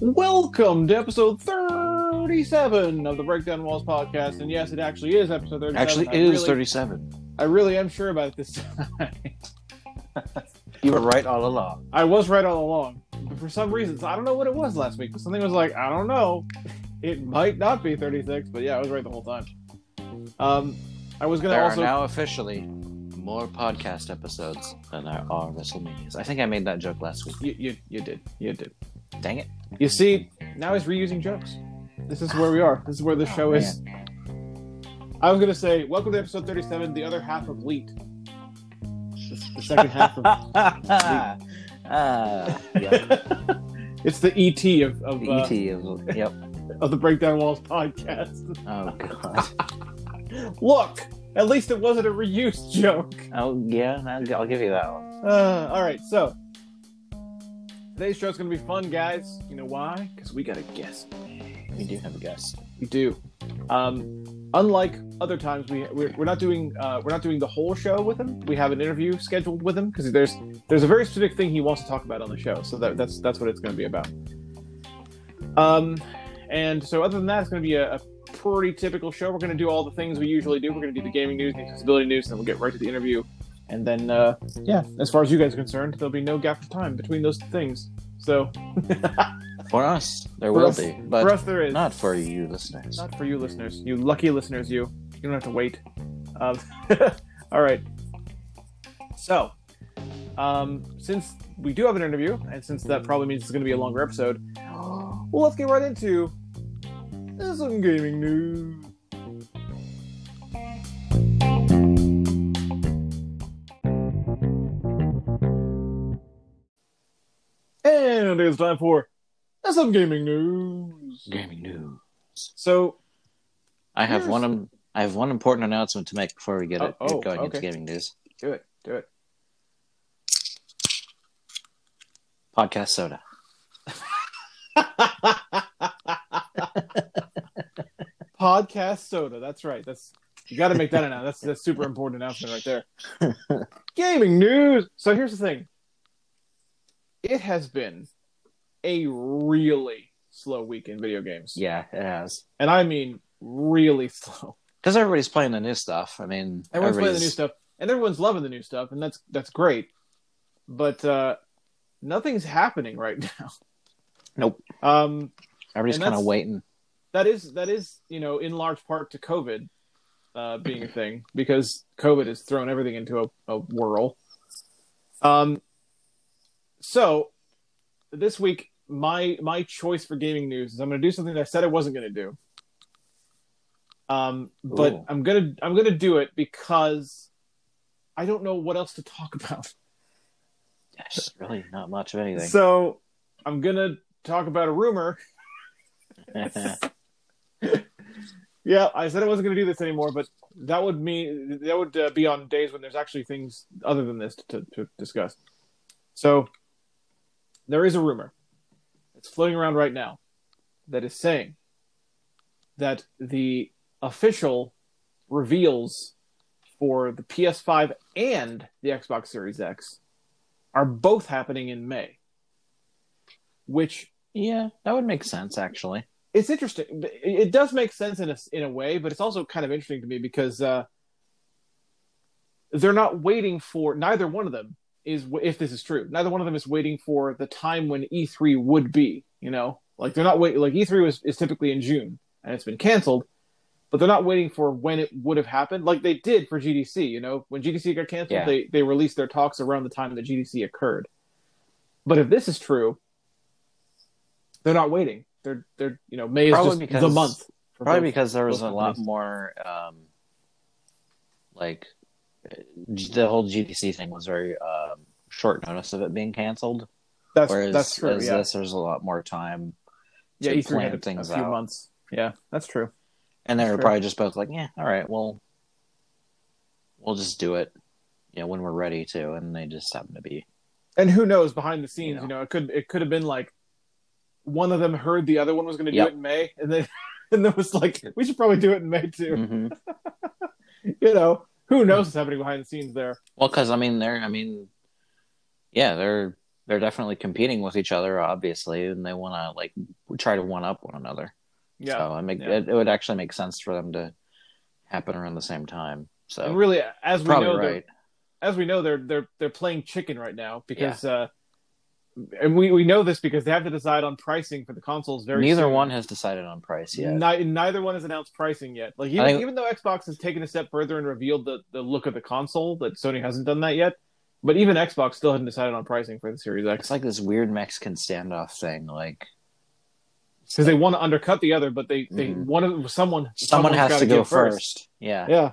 Welcome to episode 37 of the Break Down Walls podcast. And yes, it actually is episode 37. Actually, I it is really- 37. I really am sure about it this time. You were right all along. I was right all along. But for some reasons, I don't know what it was last week, but something was like, I don't know. It might not be 36, but yeah, I was right the whole time. Um, I was going to also. now officially more podcast episodes than there are WrestleManias. I think I made that joke last week. You, you, you did. You did. Dang it. You see, now he's reusing jokes. This is where we are. This is where the Oh, show is. I was going to say, welcome to episode 37, the other half of Leet. The, the second half of. ah, yep. it's the ET of, of, The uh, ET is, yep. of the Break Down Walls podcast. Oh, God. Look, at least it wasn't a reused joke. Oh, yeah, I'll, I'll give you that one. Uh, all right, so today's show's gonna be fun, guys. You know why? Because we got a guest. We do have a guest. We do. Um, unlike other times, we we're, we're not doing uh, we're not doing the whole show with him. We have an interview scheduled with him because there's there's a very specific thing he wants to talk about on the show. So that, that's that's what it's going to be about. Um, and so other than that, it's going to be a, a pretty typical show. We're going to do all the things we usually do. We're going to do the gaming news, the accessibility news, and then we'll get right to the interview. And then, uh, yeah, as far as you guys are concerned, there'll be no gap of time between those things. So For us, there For will us- be, but for us, there is not for you listeners. Not for you listeners. You lucky listeners, you. You don't have to wait. Um, all right. So, um, since we do have an interview, and since that probably means it's going to be a longer episode, well, let's get right into some gaming news. And it's time for some gaming news. Gaming news. So, I have Here's- one. I have one important announcement to make before we get, Oh, it, oh, get going into gaming news. do it, do it. Podcast soda. Podcast soda. That's right. That's you got to make that announcement. That's that's super important announcement right there. Gaming news. So here's the thing. It has been a really slow week in video games, Yeah, it has. and I mean really slow. Because everybody's playing the new stuff. I mean, Everyone's playing the new stuff, and everyone's loving the new stuff, and that's that's great. But uh, nothing's happening right now. Nope. Um, Everybody's kind of waiting. That is that is you know in large part to COVID uh, being a thing because COVID has thrown everything into a, a whirl. Um, so this week my my choice for gaming news is I'm going to do something that I said I wasn't going to do. Um, but Ooh. I'm gonna I'm gonna do it because I don't know what else to talk about. There's really not much of anything. So I'm gonna talk about a rumor Yeah, I said I wasn't going to do this anymore, but that would mean that would uh, be on days when there's actually things other than this to, to discuss. So there is a rumor that's floating around right now that is saying that the official reveals for the PS5 and the Xbox Series X are both happening in May, which yeah, that would make sense actually. It's interesting. It does make sense in a in a way, but it's also kind of interesting to me because uh, they're not waiting for neither one of them is if this is true. Neither one of them is waiting for the time when E3 would be. You know, like they're not waiting. Like E3 was is typically in June and it's been canceled, but they're not waiting for when it would have happened, like they did for GDC. You know, when GDC got canceled, Yeah. they they released their talks around the time that GDC occurred. But if this is true, they're not waiting. They're they're you know May is just because- the month. Probably both- because there was a lot more, um, like the whole GDC thing was very um, short notice of it being canceled. That's Whereas that's true. as Yeah, this, there's a lot more time, yeah. to E3 plan had a, a things few out. months. Yeah, that's true. and they were probably just both like, "Yeah, all right, well, we'll just do it, yeah, when we're ready to." And they just happen to be And who knows behind the scenes? You You know. know, it could it could have been like one of them heard the other one was going to do it in May, and then and then was like, we should probably do it in May too. Mhm. You know, who knows what's happening behind the scenes there? well, because I mean, they're, I mean, Yeah, they're they're definitely competing with each other, obviously, and they want to like try to one up one another. Yeah, so I make yeah. it, it would actually make sense for them to happen around the same time. So and really, as we know, they're- right. as we know, they're they're they're playing chicken right now because, uh, and we we know this because they have to decide on pricing for the consoles very. Neither soon. one has decided on price yet. Ni- neither one has announced pricing yet. Like even, think- even though Xbox has taken a step further and revealed the, the look of the console, that Sony hasn't done that yet. But even Xbox still hadn't decided on pricing for the Series X It's like this weird Mexican standoff thing. Like because they want to undercut the other, but they they Mhm. want to someone someone has gotta go give first. Yeah, Yeah.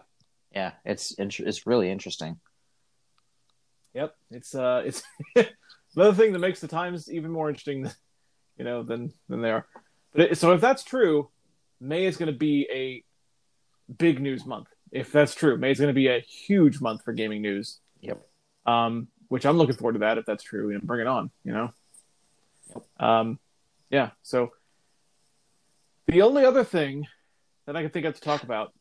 yeah. It's it's really interesting. Yep. It's uh it's another thing that makes the times even more interesting, you know, than than they are. But it, so if that's true, May is going to be a big news month. If that's true, May is going to be a huge month for gaming news. Yep. Um, which I'm looking forward to that if that's true. Know, bring it on. You know. Um, yeah. So the only other thing that I can think of to talk about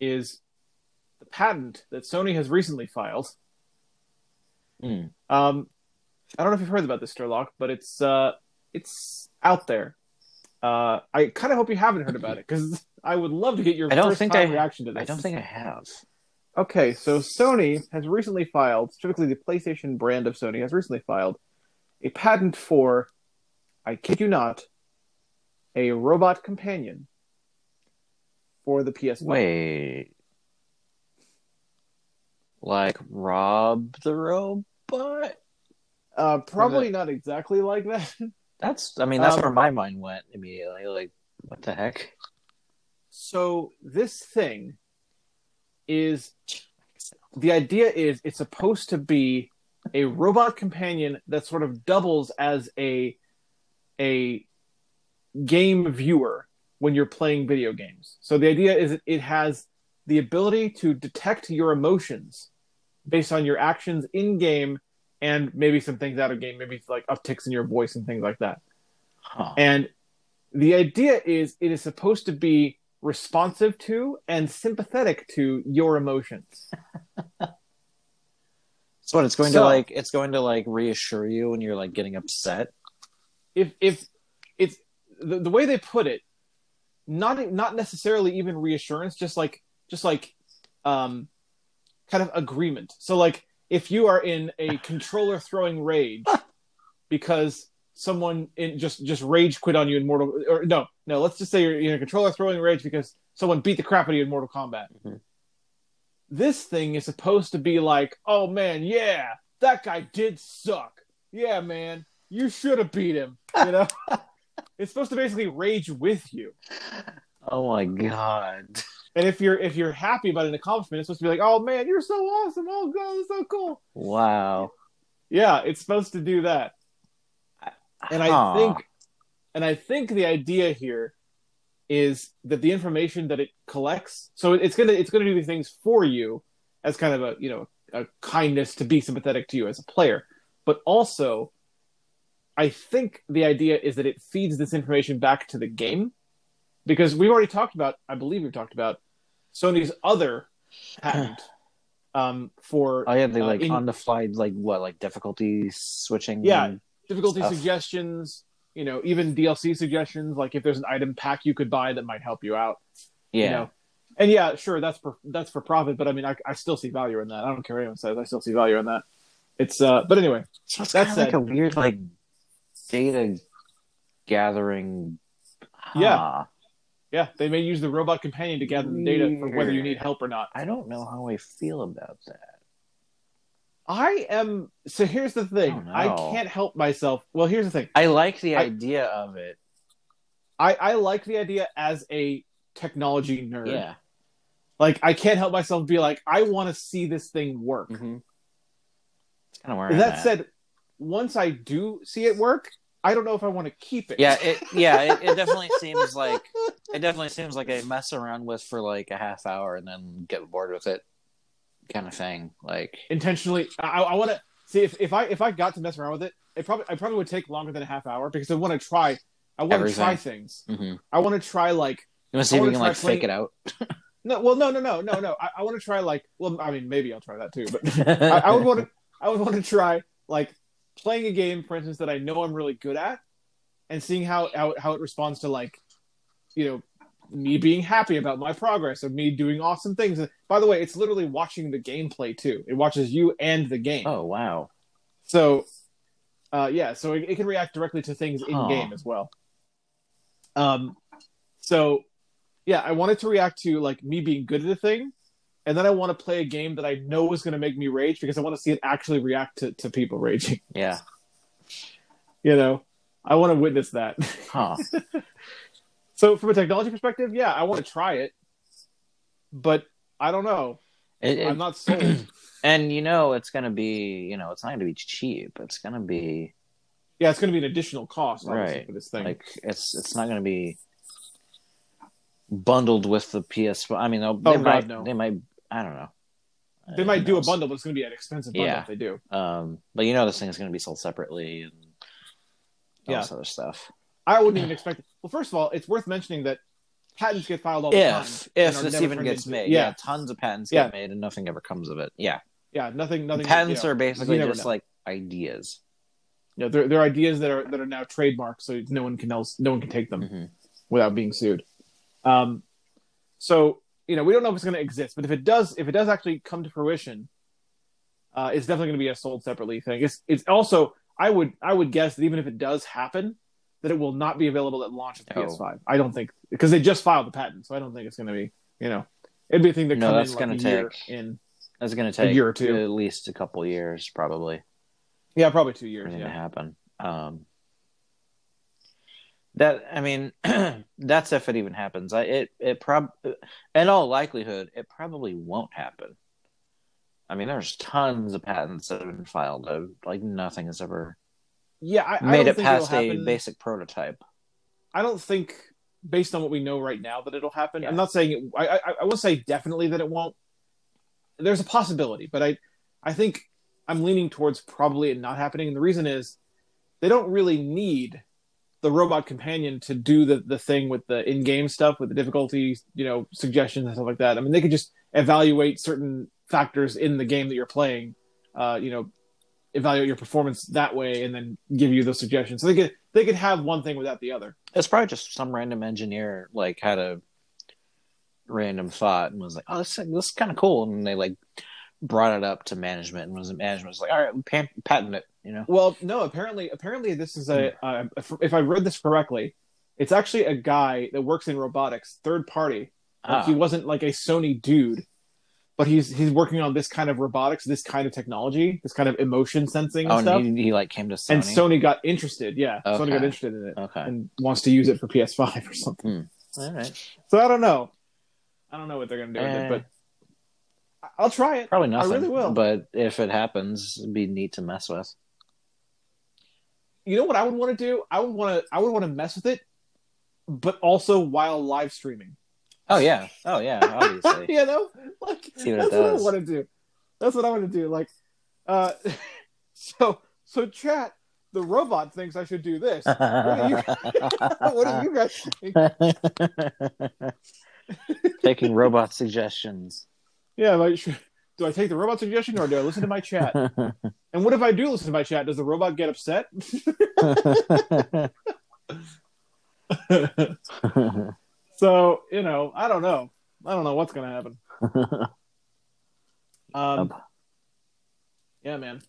is the patent that Sony has recently filed. Hmm. Um, I don't know if you've heard about this, Sturlock, but it's uh, it's out there. Uh, I kind of hope you haven't heard about it because I would love to get your I don't first think time I- reaction to this. I don't think I have. Okay, so Sony has recently filed, specifically the PlayStation brand of Sony has recently filed a patent for, I kid you not, a robot companion for the PS5. Wait, like Rob the robot? Uh, probably not exactly like that. That's. I mean, that's Um, where my mind went immediately. Like, what the heck? So this thing is the idea is it's supposed to be a robot companion that sort of doubles as a a game viewer when you're playing video games. So the idea is it has the ability to detect your emotions based on your actions in game and maybe some things out of game, maybe like upticks in your voice and things like that. Huh. And the idea is it is supposed to be responsive to and sympathetic to your emotions. So what? It's going So- to like. It's going to like reassure you when you're like getting upset. If if it's the, the way they put it, not not necessarily even reassurance, just like just like um kind of agreement. So like if you are in a controller throwing rage because someone in just just rage quit on you in Mortal or no no let's just say you're in a controller throwing rage because someone beat the crap out of you in Mortal Kombat. Mhm. This thing is supposed to be like, oh man, yeah, that guy did suck. Yeah, man, you should have beat him. You know, it's supposed to basically rage with you. Oh my god! And if you're if you're happy about an accomplishment, it's supposed to be like, oh man, you're so awesome. Oh god, that's so cool. Wow. Yeah, it's supposed to do that. and I Huh. think, and I think the idea here is that the information that it collects, so it's gonna it's gonna do these things for you as kind of a you know a kindness to be sympathetic to you as a player, but also, I think the idea is that it feeds this information back to the game, because we've already talked about, I believe we've talked about Sony's other patent um, for Oh yeah, they uh, like in- on the fly, like what, like difficulty switching. Yeah. difficulty stuff. suggestions, you know, even DLC suggestions, like if there's an item pack you could buy that might help you out. yeah. You know? And yeah, sure, that's for that's for profit, but I mean, I, I still see value in that. I don't care what anyone says, I still see value in that. It's uh, but anyway, So it's That kind of like a weird like data gathering. Huh. yeah, they may use the robot companion to gather the data for whether you need help or not. I don't know how I feel about that. I am so. Here's the thing, Oh, no. I can't help myself. Well, here's the thing, I like the I- idea of it. I I like the idea as a technology nerd. Yeah. Like I can't help myself be like, I want to see this thing work. Mm-hmm. It's kind of where that at. said, once I do see it work, I don't know if I want to keep it. yeah, it yeah, it, it definitely seems like it definitely seems like a mess around with for like a half hour and then get bored with it, kind of thing. Like intentionally. I, I want to see if, if I if I got to mess around with it, it probably I probably would take longer than a half hour because I want to try. I want to try things. mhm. I want to try like you want to see I if we wanna can like fake it out. no, well, no, no, no, no, no. I, I want to try like well, I mean, maybe I'll try that too, but I, I would want to I would want to try like playing a game, for instance, that I know I'm really good at, and seeing how how, how it responds to like, you know, me being happy about my progress of me doing awesome things. By the way, it's literally watching the gameplay too. It watches you and the game. Oh wow. So, uh, yeah, so it, it can react directly to things in Huh. game as well. Um, so yeah, I wanted to react to like me being good at a thing, and then I want to play a game that I know is going to make me rage because I want to see it actually react to, to people raging. Yeah. You know, I want to witness that. Huh. so from a technology perspective, yeah, I want to try it, but I don't know. It, it- I'm not sold. and you know it's gonna be you know it's not gonna be cheap. It's gonna be yeah, it's going to be an additional cost obviously, Right. for this thing. like it's it's not gonna be bundled with the PS. I mean, they Oh, God, might no. they might I don't know. they might do a bundle, but it's going to be an expensive bundle Yeah. if they do. Um, but you know this thing is gonna be sold separately and all Yeah. this other stuff. I wouldn't even expect. It. Well, first of all, it's worth mentioning that patents get filed all the time. If and if this even gets into- made, yeah. yeah, tons of patents Yeah. get made and nothing ever comes of it. Yeah, yeah, nothing, nothing. patents you know, are basically just know. like ideas. you know, they're, they're ideas that are that are now trademarked, so no one can else, no one can take them Mhm. without being sued. Um, so you know, we don't know if it's going to exist, but if it does, if it does actually come to fruition, uh, it's definitely going to be a sold separately thing. It's it's also I would I would guess that even if it does happen, that it will not be available at launch of Oh. PS5. I don't think because they just filed the patent, so I don't think it's going to be you know it'd be a thing that No, that's in like gonna take- in that's gonna take a year or two. at least a couple years, probably. yeah probably two years to yeah happen. Um, that I mean, that's if it even happens. I it it prob in all likelihood it probably won't happen. I mean, there's tons of patents that have been filed. Like nothing has ever yeah I, I made don't it past a basic prototype. I don't think, based on what we know right now, that it'll happen. Yeah. I'm not saying it, I, I. I will say definitely that it won't. There's a possibility, but I, I think I'm leaning towards probably it not happening. And the reason is, they don't really need the robot companion to do the the thing with the in-game stuff with the difficulty you know, suggestions and stuff like that. I mean, they could just evaluate certain factors in the game that you're playing. Uh, you know, evaluate your performance that way, and then give you those suggestions. So they could they could have one thing without the other. It's probably just some random engineer like had a random thought and was like, "Oh, this this is kind of cool," and they like brought it up to management and was management was like, "All right, patent it," you know. Well, no. Apparently, apparently, this is a. Uh, if, I read this correctly, it's actually a guy that works in robotics, third party. Like, Ah. He wasn't like a Sony dude, but he's he's working on this kind of robotics, this kind of technology, this kind of emotion sensing Oh, stuff. and he, he like came to Sony. And Sony got interested. Yeah, Sony got interested in it okay, and wants to use it for PS5 or something. all right, So I don't know. I don't know what they're gonna do with Eh. it, but I- I'll try it. probably nothing. I really will. But if it happens, it'd be neat to mess with. You know what I would want to do? I would want to. I would want to mess with it, but also while live streaming. Oh yeah, oh yeah, obviously. you know, like See what that's what I want to do. That's what I want to do. Like, uh, so so chat. The robot thinks I should do this. What do you, what do you guys think? Taking robot suggestions. Yeah, like, should, do I take the robot suggestion or do I listen to my chat? And what if I do listen to my chat? Does the robot get upset? so you know, I don't know. I don't know what's gonna happen. Um, yeah, man.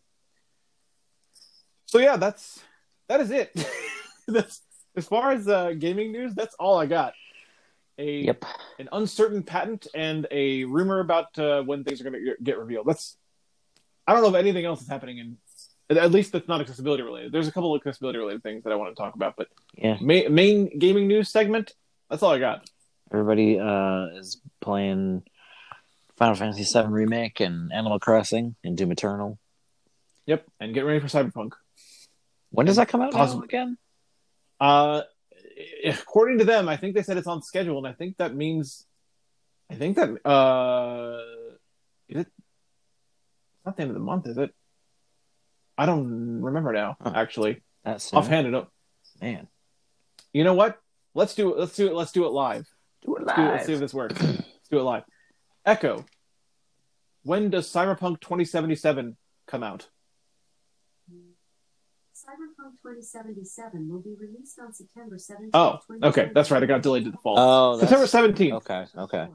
So yeah, that's that is it. that's as far as uh, gaming news. That's all I got. A yep. an uncertain patent and a rumor about uh, when things are going to get revealed. That's I don't know if anything else is happening in at least that's not accessibility related. There's a couple of accessibility related things that I want to talk about, but Yeah. main, main gaming news segment. That's all I got. Everybody uh, is playing Final Fantasy VII Remake and Animal Crossing and Doom Eternal. Yep, and get ready for Cyberpunk. When does that come out now again? Uh, according to them, I think they said it's on schedule, and I think that means, I think that uh, is it? It's not the end of the month, is it? I don't remember now. Huh. Actually, That's offhand, I don't. man. You know what? Let's do it. Let's do it. Let's do it live. Do it Let's, do it. Let's see if this works. Let's do it live. Echo. When does Cyberpunk 2077 come out? Cyberpunk 2077 will be released on September 17th. Oh, okay, that's right. I got delayed to the fall. Oh, September seventeenth. Okay, okay.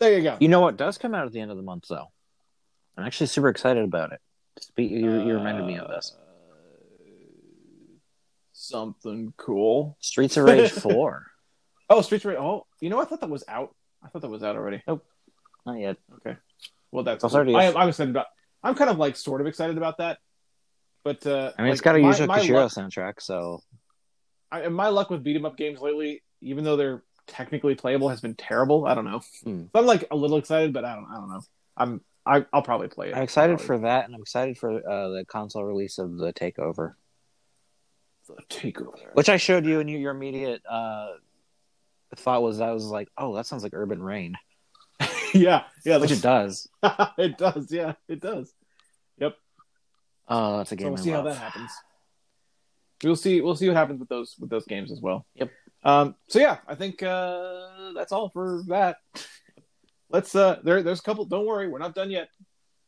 There you go. You know what does come out at the end of the month, though? I'm actually super excited about it. Spe- You, you reminded me of this. Uh, Something cool. Streets of Rage 4. Oh, Streets of Rage. Oh, you know, I thought that was out. I thought that was out already. Nope. Not yet. Okay. Well, that's. Cool. already- I, I'm excited about. I'm kind of like sort of excited about that, but uh, I mean, it's got a Yuzo my Koshiro luck- soundtrack, so I, my luck with beat 'em up games lately, even though they're technically playable, has been terrible. I don't know. Hmm. So I'm like a little excited, but I don't. I don't know. I'm. I, I'll probably play it. I'm excited Probably. for that, and I'm excited for uh, the console release of the Takeover, the takeover. which I showed you, and you, your immediate uh, thought was I was like, "Oh, that sounds like Urban Rain," yeah, yeah, which it does. it does. Yeah, it does. Oh, that's a So game. we'll I see how that happens. We'll see. We'll see what happens with those with those games as well. Yep. Um. So yeah, I think uh, that's all for that. Let's. Uh. There. There's a couple. Don't worry, we're not done yet.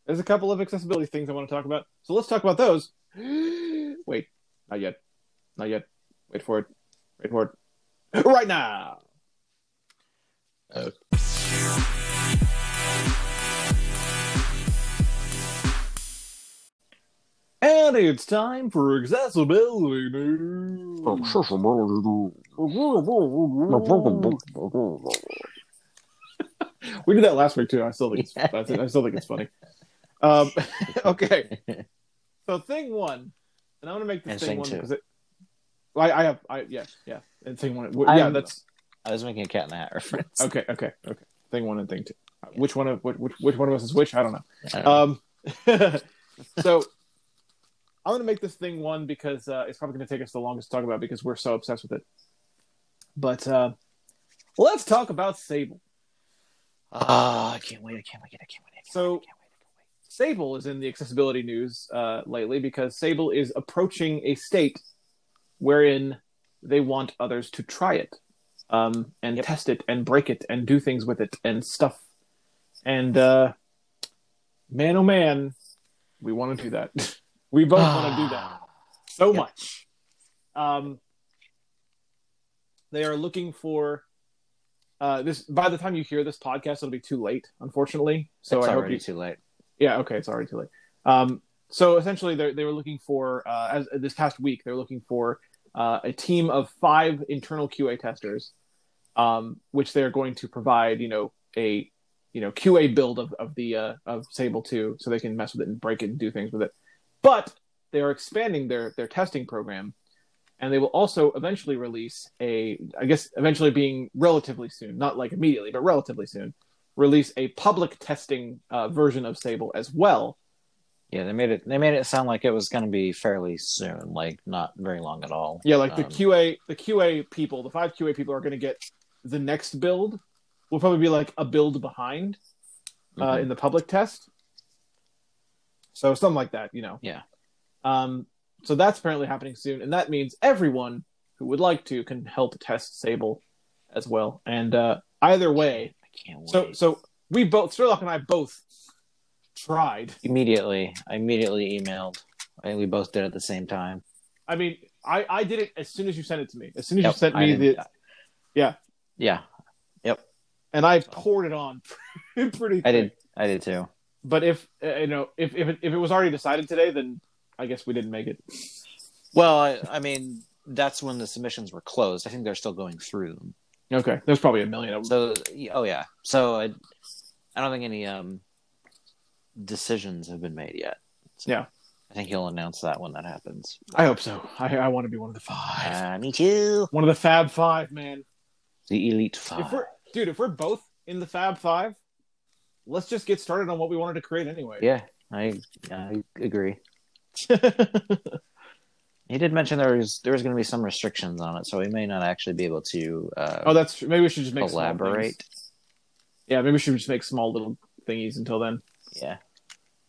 There's a couple of accessibility things I want to talk about. So let's talk about those. Wait. Not yet. Not yet. Wait for it. Wait for it. Right now. And it's time for accessibility news. We did that last week too. I still think it's, I I still think it's funny. Um, okay, so thing one, and I'm gonna make this And thing thing one because it. I, I have, I yeah, yeah, and thing one. Yeah, I'm- that's I was making a cat in the hat reference. okay, okay, okay. Thing one and thing two. Which one of which, which which one of us is which? I don't know. I don't know. Um, so I'm gonna make this thing one because uh, it's probably gonna take us the longest to talk about because we're so obsessed with it. But uh, let's talk about Sable. Ah, I can't wait! I can't wait! I can't wait! I can't So- wait, I can't wait! Sable is in the accessibility news uh, lately because Sable is approaching a state wherein they want others to try it um, and Yep. test it and break it and do things with it and stuff. And uh, man, oh man, we want to do that. we both want to do that so Yep. much. Um, they are looking for uh, this. By the time you hear this podcast, it'll be too late, unfortunately. So it's I hope already you, too late. yeah, okay, it's already too late. Um, so essentially, they they were looking for uh, as this past week they're looking for uh, a team of five internal QA testers, um, which they're going to provide you know a you know QA build of of the uh, of Sable two, so they can mess with it and break it and do things with it. But they are expanding their their testing program, and they will also eventually release a I guess eventually being relatively soon, not like immediately, but relatively soon, release a public testing uh, version of Sable as well. Yeah, they made it. They made it sound like it was going to be fairly soon, like not very long at all. Yeah, like the Um, QA, the QA people, the five QA people are going to get the next build. Will probably be like a build behind uh, mhm. in the public test. So something like that, you know. Yeah. Um. So that's apparently happening soon, and that means everyone who would like to can help test Sable as well. And uh, either way, I can't wait. so so we both, Sherlock and I both tried. immediately, I immediately emailed. And we both did at the same time. I mean, I I did it as soon as you sent it to me. As soon as you Yep, sent I me the didn't- yeah. yep. and I poured it on pretty. I quick. did. I did too. But if uh, you know, if if it, if it was already decided today, then I guess we didn't make it. Well, I, I mean, that's when the submissions were closed. I think they're still going through them. Okay, there's probably a million of them. So, oh yeah. So I, I don't think any um decisions have been made yet. So Yeah. I think he'll announce that when that happens. I hope so. I I want to be one of the five, Uh, me too. one of the Fab Five, man. The elite If five. we're dude, if we're both in the Fab Five, let's just get started on what we wanted to create anyway. Yeah, I I agree. He did mention there was there was going to be some restrictions on it, so we may not actually be able to uh, oh, that's maybe we should just make elaborate. Yeah, maybe we should just make small little thingies until then. Yeah,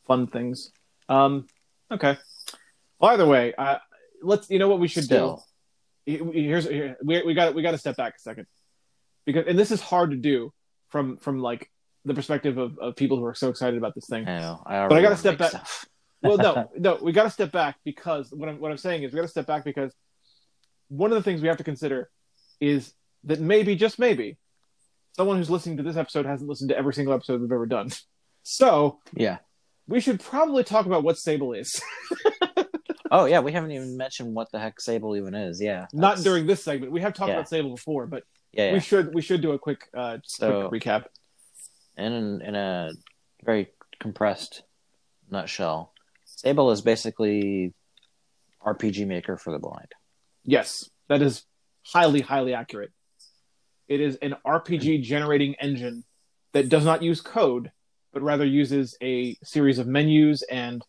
Fun things. Um. Okay. Well, either way, uh, let's. You know what we should still. do. here's here, we we got we got to step back a second because and this is hard to do from from like the perspective of, of people who are so excited about this thing. I know. I I gotta step back- well, no, no, we got to step back because what I'm what I'm saying is we got to step back because one of the things we have to consider is that maybe just maybe someone who's listening to this episode hasn't listened to every single episode we've ever done. So yeah. we should probably talk about what Sable is. Oh yeah, we haven't even mentioned what the heck Sable even is. Yeah. Not during this segment. We have talked Yeah. about Sable before, but Yeah. yeah. we should we should do a quick uh So- quick recap. In in a very compressed nutshell, Sable is basically RPG Maker for the blind. Yes, that is highly highly accurate. It is an RPG generating engine that does not use code, but rather uses a series of menus and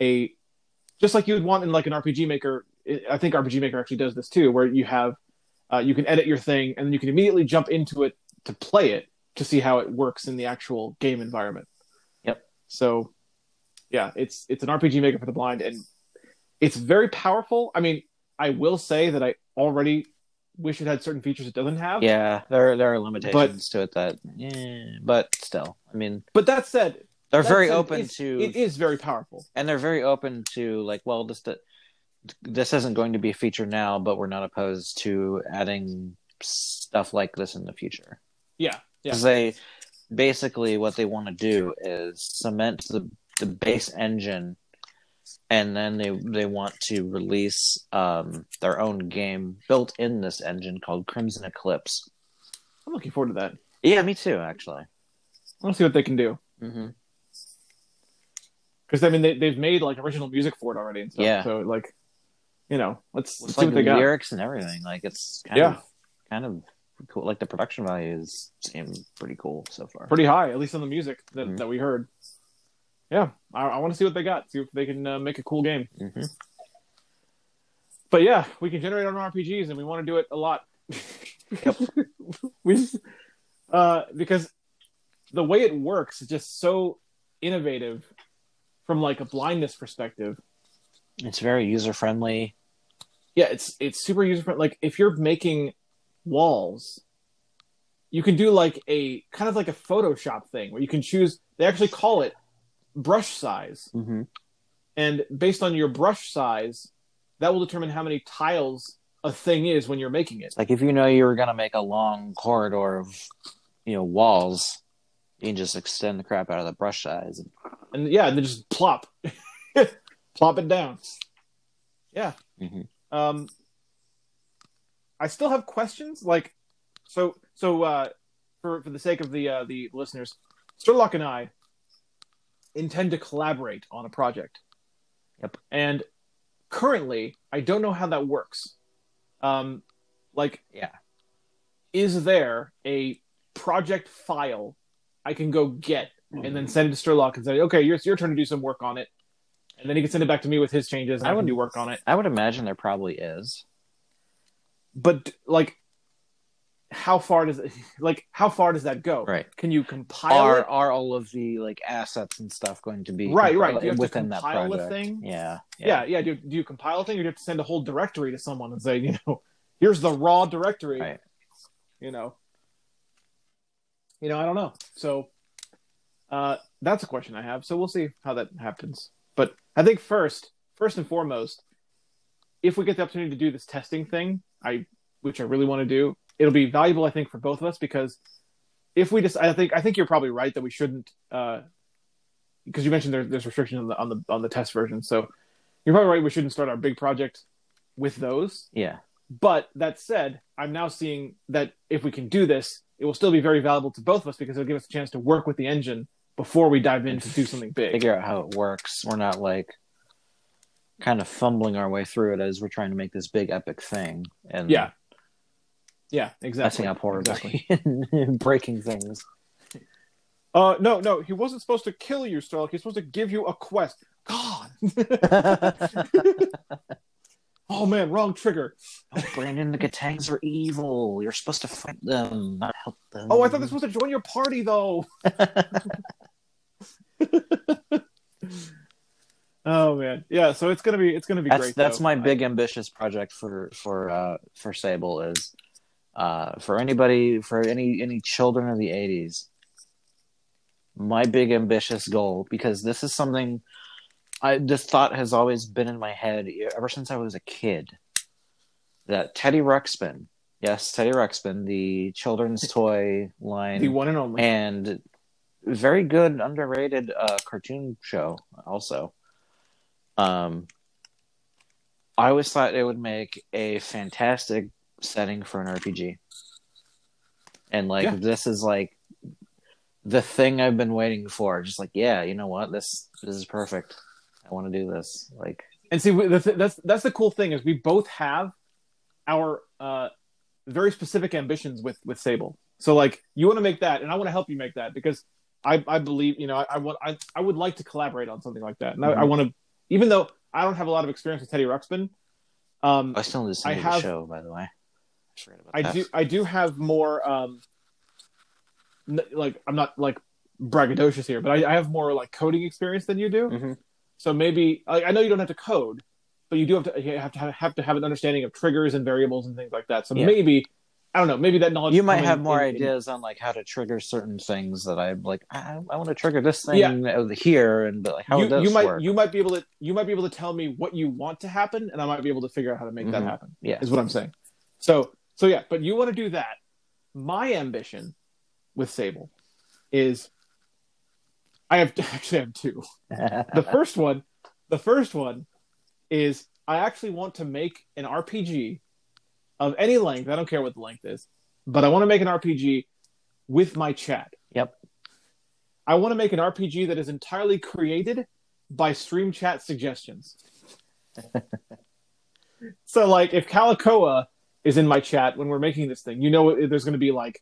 a just like you would want in like an RPG maker. I think RPG Maker actually does this too, where you have uh, you can edit your thing and then you can immediately jump into it to play it to see how it works in the actual game environment. Yep. So, yeah, it's it's an RPG Maker for the blind, and it's very powerful. I mean, I will say that I already wish it had certain features it doesn't have. Yeah, there there are limitations to it that, yeah, but still, I mean, But that said, they're that very said, open to, It is very powerful. and they're very open to like, well, this this isn't going to be a feature now, but we're not opposed to adding stuff like this in the future. Yeah. Yeah. because they basically what they want to do is cement the the base engine and then they they want to release um, their own game built in this engine called Crimson Eclipse. I'm looking forward to that. Yeah, me too, actually. I want to see what they can do hmm because I mean they they've made like original music for it already and stuff. Yeah. So like, you know, let's, let's see like what they got. lyrics and everything. Like it's kind Yeah. of kind of cool. Like the production values seem pretty cool so far. Pretty high, at least on the music that, Mhm. that we heard. Yeah, I, I want to see what they got. See if they can uh, make a cool game. hmm But yeah, we can generate our own RPGs, and we want to do it a lot. we just, uh, because the way it works is just so innovative from like a blindness perspective. It's very user friendly. Yeah, it's it's super user friendly. Like if you're making walls, you can do like a kind of like a Photoshop thing where you can choose. They actually call it brush size, Mm-hmm. and based on your brush size, that will determine how many tiles a thing is when you're making it. Like if you know you were gonna make a long corridor of, you know, walls, you can just extend the crap out of the brush size. and yeah, and then just plop, plop it down. Yeah. Mhm. Um, I still have questions. Like, so so uh, for for the sake of the uh, the listeners, Sturlock and I intend to collaborate on a project. Yep. And currently, I don't know how that works. Um, like, Yeah. is there a project file I can go get and then send it to Sturlock and say, okay, it's your turn to do some work on it. And then he can send it back to me with his changes and I, I can would- do work on it. I would imagine there probably is. But like how far does it like how far does that go? Right. Can you compile Are it? are all of the like assets and stuff going to be Right, right. Do you have to within that project? thing? Yeah, Yeah, yeah. Do, do you compile a thing or do you have to send a whole directory to someone and say, you know, here's the raw directory? Right. You know. You know, I don't know. So uh that's a question I have. So we'll see how that happens. But I think first, first and foremost, if we get the opportunity to do this testing thing, I which I really want to do, it'll be valuable I think for both of us because if we just I think I think you're probably right that we shouldn't uh because you mentioned there, there's restrictions on the on the on the test version. So you're probably right we shouldn't start our big project with those. Yeah. But that said, I'm now seeing that if we can do this, it will still be very valuable to both of us because it'll give us a chance to work with the engine before we dive in to do something big. Figure out how it works. We're not like kind of fumbling our way through it as we're trying to make this big epic thing and Yeah. Yeah, exactly. messing up horribly Exactly. breaking things. Uh, no, no, he wasn't supposed to kill you, Starlock. He's supposed to give you a quest. God. oh man, wrong trigger. Oh, Brandon, the Gatangs are evil. You're supposed to fight them, not help them. Oh, I thought they're supposed to join your party though. oh man, yeah. So it's gonna be it's gonna be that's great. that's though. my big ambitious project for for uh for Sable is uh for anybody for any any children of the 80s my big ambitious goal because this is something I this thought has always been in my head ever since I was a kid. That Teddy Ruxpin, yes, Teddy Ruxpin, the children's toy line, The one and only. and very good underrated uh, cartoon show also. Um, I always thought it would make a fantastic setting for an RPG, and like Yeah. this is like the thing I've been waiting for. Just like, yeah, you know what? This this is perfect. I want to do this. Like, And see, that's that's the cool thing is we both have our uh, very specific ambitions with with Sable. So like, you want to make that, and I want to help you make that because I I believe you know I, I want I I would like to collaborate on something like that, and I, I Mhm. want to even though I don't have a lot of experience with Teddy Ruxpin, um, I still need to I you have- the show, by the way. I forgot about I do I do have more um n- like I'm not like braggadocious here, but I, I have more like coding experience than you do. Mhm. So maybe like, I know you don't have to code, but you do have to you have to have, have to have an understanding of triggers and variables and things like that. So Yeah. maybe I don't know. Maybe that knowledge You might in- have more in- in- ideas on like how to trigger certain things that I'm like, I, I want to trigger this thing Yeah. here, and but like how you, you might work? you might be able to you might be able to tell me what you want to happen, and I might be able to figure out how to make that Mhm. happen. Yeah. is what I'm saying. So so yeah, but you want to do that. My ambition with Sable is I have actually I have two. The first one, the first one is I actually want to make an RPG of any length. I don't care what the length is, but I want to make an RPG with my chat. Yep. I want to make an RPG that is entirely created by stream chat suggestions. so, like, if Calicoa is in my chat when we're making this thing, you know, there's going to be like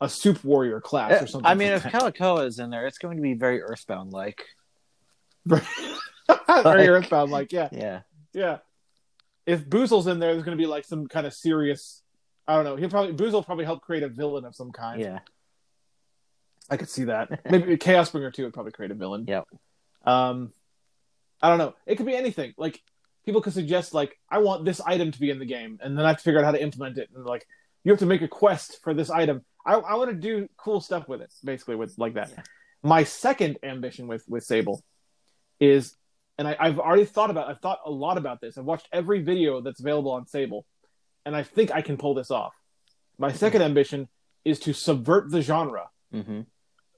a soup warrior class or something. I mean, like if that. Calicoa is in there, it's going to be very Earthbound like. very earthbound, like, yeah, Yeah. yeah. If Boozle's in there, there's going to be like some kind of serious. I don't know. He'll probably Boozle probably help create a villain of some kind. Yeah. I could see that. Maybe Chaos Bringer too would probably create a villain. Yeah. Um, I don't know. It could be anything. Like people could suggest, like, I want this item to be in the game, and then I have to figure out how to implement it. And like, you have to make a quest for this item. I, I want to do cool stuff with it, basically, with like that. Yeah. My second ambition with with Sable is, and I, I've already thought about. I've thought a lot about this. I've watched every video that's available on Sable, and I think I can pull this off. My second ambition is to subvert the genre. Mm-hmm.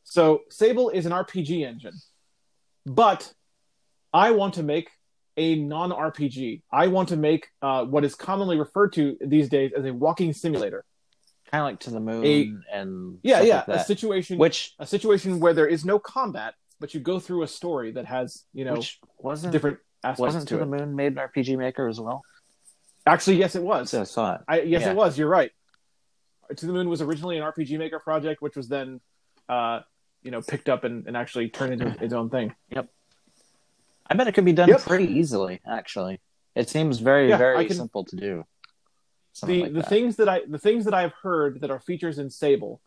So Sable is an RPG engine, but I want to make a non-RPG. I want to make uh, what is commonly referred to these days as a walking simulator. Kind of like to the moon A- and Yeah, yeah, like a situation, which a situation where there is no combat, but you go through a story that has you know which wasn't different aspects wasn't to to it. the moon made an RPG maker as well. Actually, yes, it was. I saw it. I, yes, Yeah. it was. You're right. To the Moon was originally an RPG Maker project, which was then, uh, you know, picked up and, and actually turned into its own thing. Yep. I bet it could be done Yep. pretty easily. Actually, it seems very Yeah, very can- simple to do. Something the like the that. things that I the things that I've heard that are features in Sable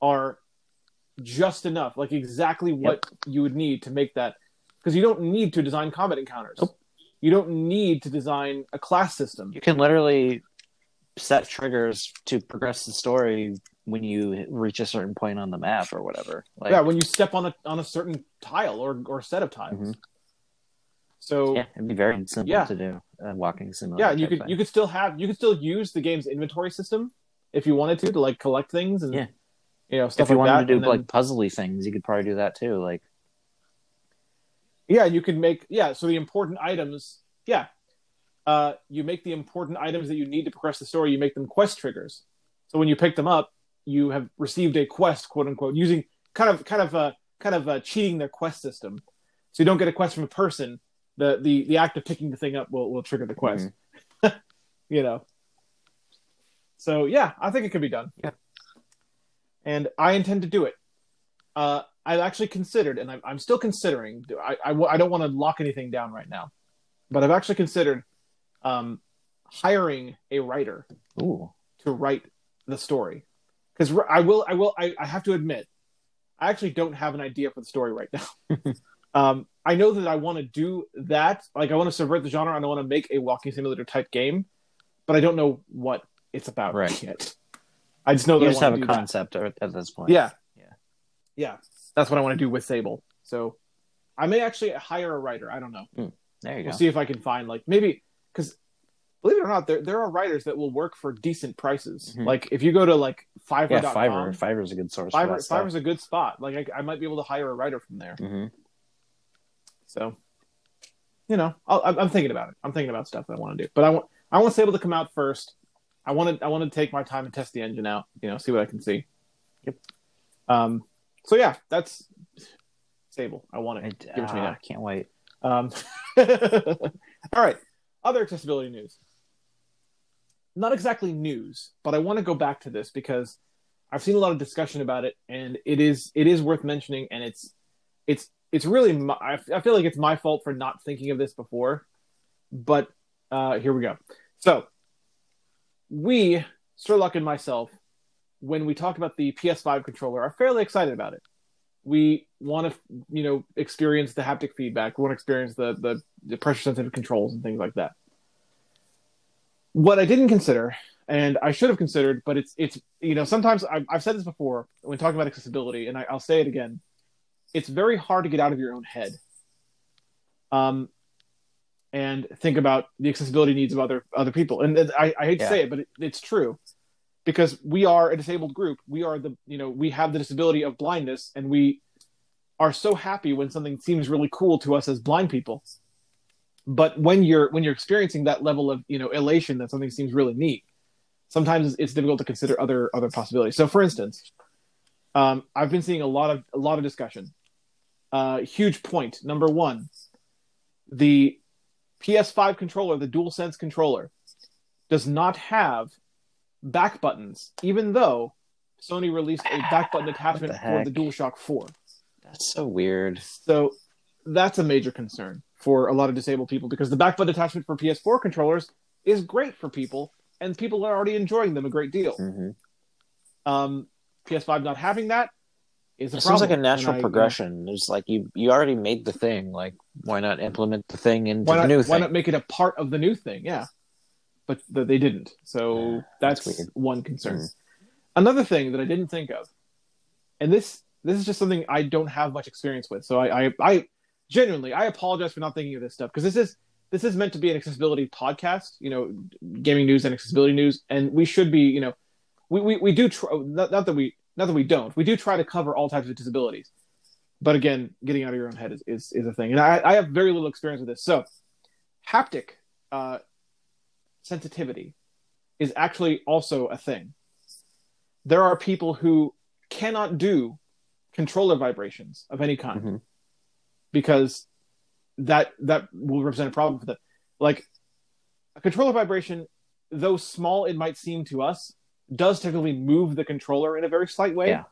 are just enough, like exactly what you would need to make that. Because you don't need to design combat encounters. Nope. You don't need to design a class system. you can literally set triggers to progress the story when you reach a certain point on the map or whatever. Like, yeah, when you step on a on a certain tile or or set of tiles. Mhm. So yeah, it'd be very simple Yeah. to do. Walking simulator. yeah, you could thing. you could still have you could still use the game's inventory system if you wanted to to like collect things and Yeah. You know stuff if you like wanted that. to do then- like puzzly things, you could probably do that too. Like, yeah, you can make yeah. So the important items, yeah, uh, you make the important items that you need to progress the story. You make them quest triggers. So when you pick them up, you have received a quest, quote unquote, using kind of kind of uh, kind of uh, cheating their quest system. So you don't get a quest from a person. The the the act of picking the thing up will will trigger the quest. you know. So yeah, I think it could be done. Yeah. And I intend to do it. Uh, I've actually considered, and I'm, I'm still considering. I, I, I don't want to lock anything down right now, but I've actually considered um, hiring a writer ooh, to write the story because I will. I will. I, I have to admit, I actually don't have an idea for the story right now. um, I know that I want to do that. Like, I want to subvert the genre and I want to make a walking simulator type game, but I don't know what it's about Right. yet. I just know you I just have a do that. concept at this point. Yeah. Yeah. Yeah. That's what I want to do with Sable. So I may actually hire a writer. I don't know. There you We'll go. see if I can find like maybe because believe it or not, there there are writers that will work for decent prices. Mhm. Like if you go to like Fiverr. Yeah, Fiverr. Fiverr's a good source. Fiverr. Fiverr's a good spot. Like I, I might be able to hire a writer from there. Mhm. So, you know, I'll, I'm I'm thinking about it. I'm thinking about stuff that I want to do, but I want I want Sable to come out first. I want to I want to take my time and test the engine out. You know, see what I can see. Yep. Um. So yeah, that's Sable. I want it. I, Give it to me ah, now. can't wait. Um, all right. Other accessibility news. Not exactly news, but I want to go back to this because I've seen a lot of discussion about it, and it is it is worth mentioning, and it's it's it's really my, I I feel like it's my fault for not thinking of this before, but uh, here we go. So we, Sherlock and myself, when we talk about the PS5 controller, are fairly excited about it. We want to you know experience the haptic feedback. We want to experience the, the the pressure sensitive controls and things like that. What i didn't consider and i should have considered but it's it's you know sometimes i've, I've said this before when talking about accessibility and I, i'll say it again. It's very hard to get out of your own head. Um and think about the accessibility needs of other other people. And i, I hate to Yeah. say it but it, it's true. Because we are a disabled group. We are the you know we have the disability of blindness and we are so happy when something seems really cool to us as blind people. But when you're when you're experiencing that level of you know elation that something seems really neat sometimes it's difficult to consider other other possibilities. So for instance um, i've been seeing a lot of a lot of discussion. Uh, huge point. Number one the ps5 controller the dualsense controller does not have back buttons, even though Sony released a back button attachment the for the DualShock 4. That's so weird. So that's a major concern for a lot of disabled people because the back button attachment for PS4 controllers is great for people, and people are already enjoying them a great deal. hmm Um, PS5 not having that is It seems like a natural I- progression. It's like you you already made the thing. Like why not implement the thing into Why the not? new Why thing? not make it a part of the new thing? Yeah, but th- they didn't. So Yeah, that's, that's one concern. Mhm. Another thing that I didn't think of, and this this is just something I don't have much experience with. So I I, I genuinely I apologize for not thinking of this stuff because this is this is meant to be an accessibility podcast. You know, gaming news and accessibility news, and we should be you know we we, we do try, not, not that we not that we don't we do try to cover all types of disabilities. But again, getting out of your own head is, is, is a thing. And I, I have very little experience with this. So, haptic uh, sensitivity is actually also a thing. There are people who cannot do controller vibrations of any kind Mhm. because that that will represent a problem for them. Like a controller vibration, though small it might seem to us, does technically move the controller in a very slight way. Yeah.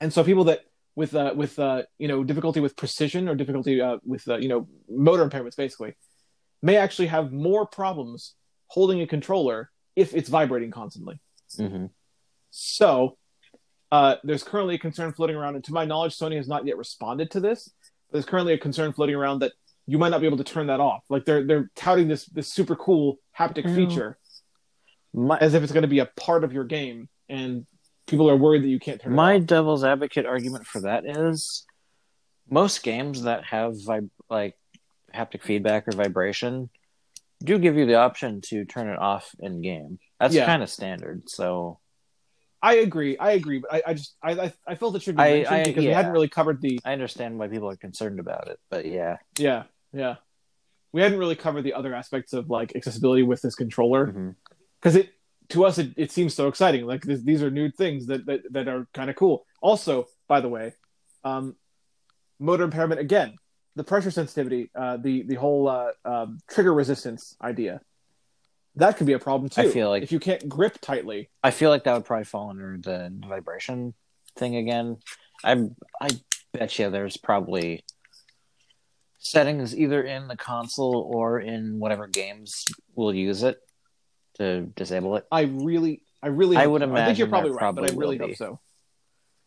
And so people that with uh, with uh, you know difficulty with precision or difficulty uh, with uh, you know motor impairments basically may actually have more problems holding a controller if it's vibrating constantly. hmm So uh, there's currently a concern floating around, and to my knowledge, Sony has not yet responded to this. But there's currently a concern floating around that you might not be able to turn that off. Like they're they're touting this this super cool haptic Oh. feature My as if it's going to be a part of your game, and people are worried that you can't turn my it off. My devil's advocate argument for that is most games that have vib- like haptic feedback or vibration do give you the option to turn it off in game. That's Yeah. kind of standard. So I agree, I agree, but I, I just I, I I felt it should be I- mentioned I- because we hadn't really covered the I understand why people are concerned about it, but yeah. yeah yeah we hadn't really covered the other aspects of like accessibility with this controller. Mhm. Because it to us it, it seems so exciting. Like this, these are new things that that, that are kind of cool. Also by the way um motor impairment again the pressure sensitivity uh the the whole uh um, trigger resistance idea that could be a problem too I feel like- if you can't grip tightly. I feel like that would probably fall under the vibration thing again. I I bet you there's probably settings either in the console or in whatever games will use it to disable it. i really i really I would so. i think you're probably right but i really hope be. so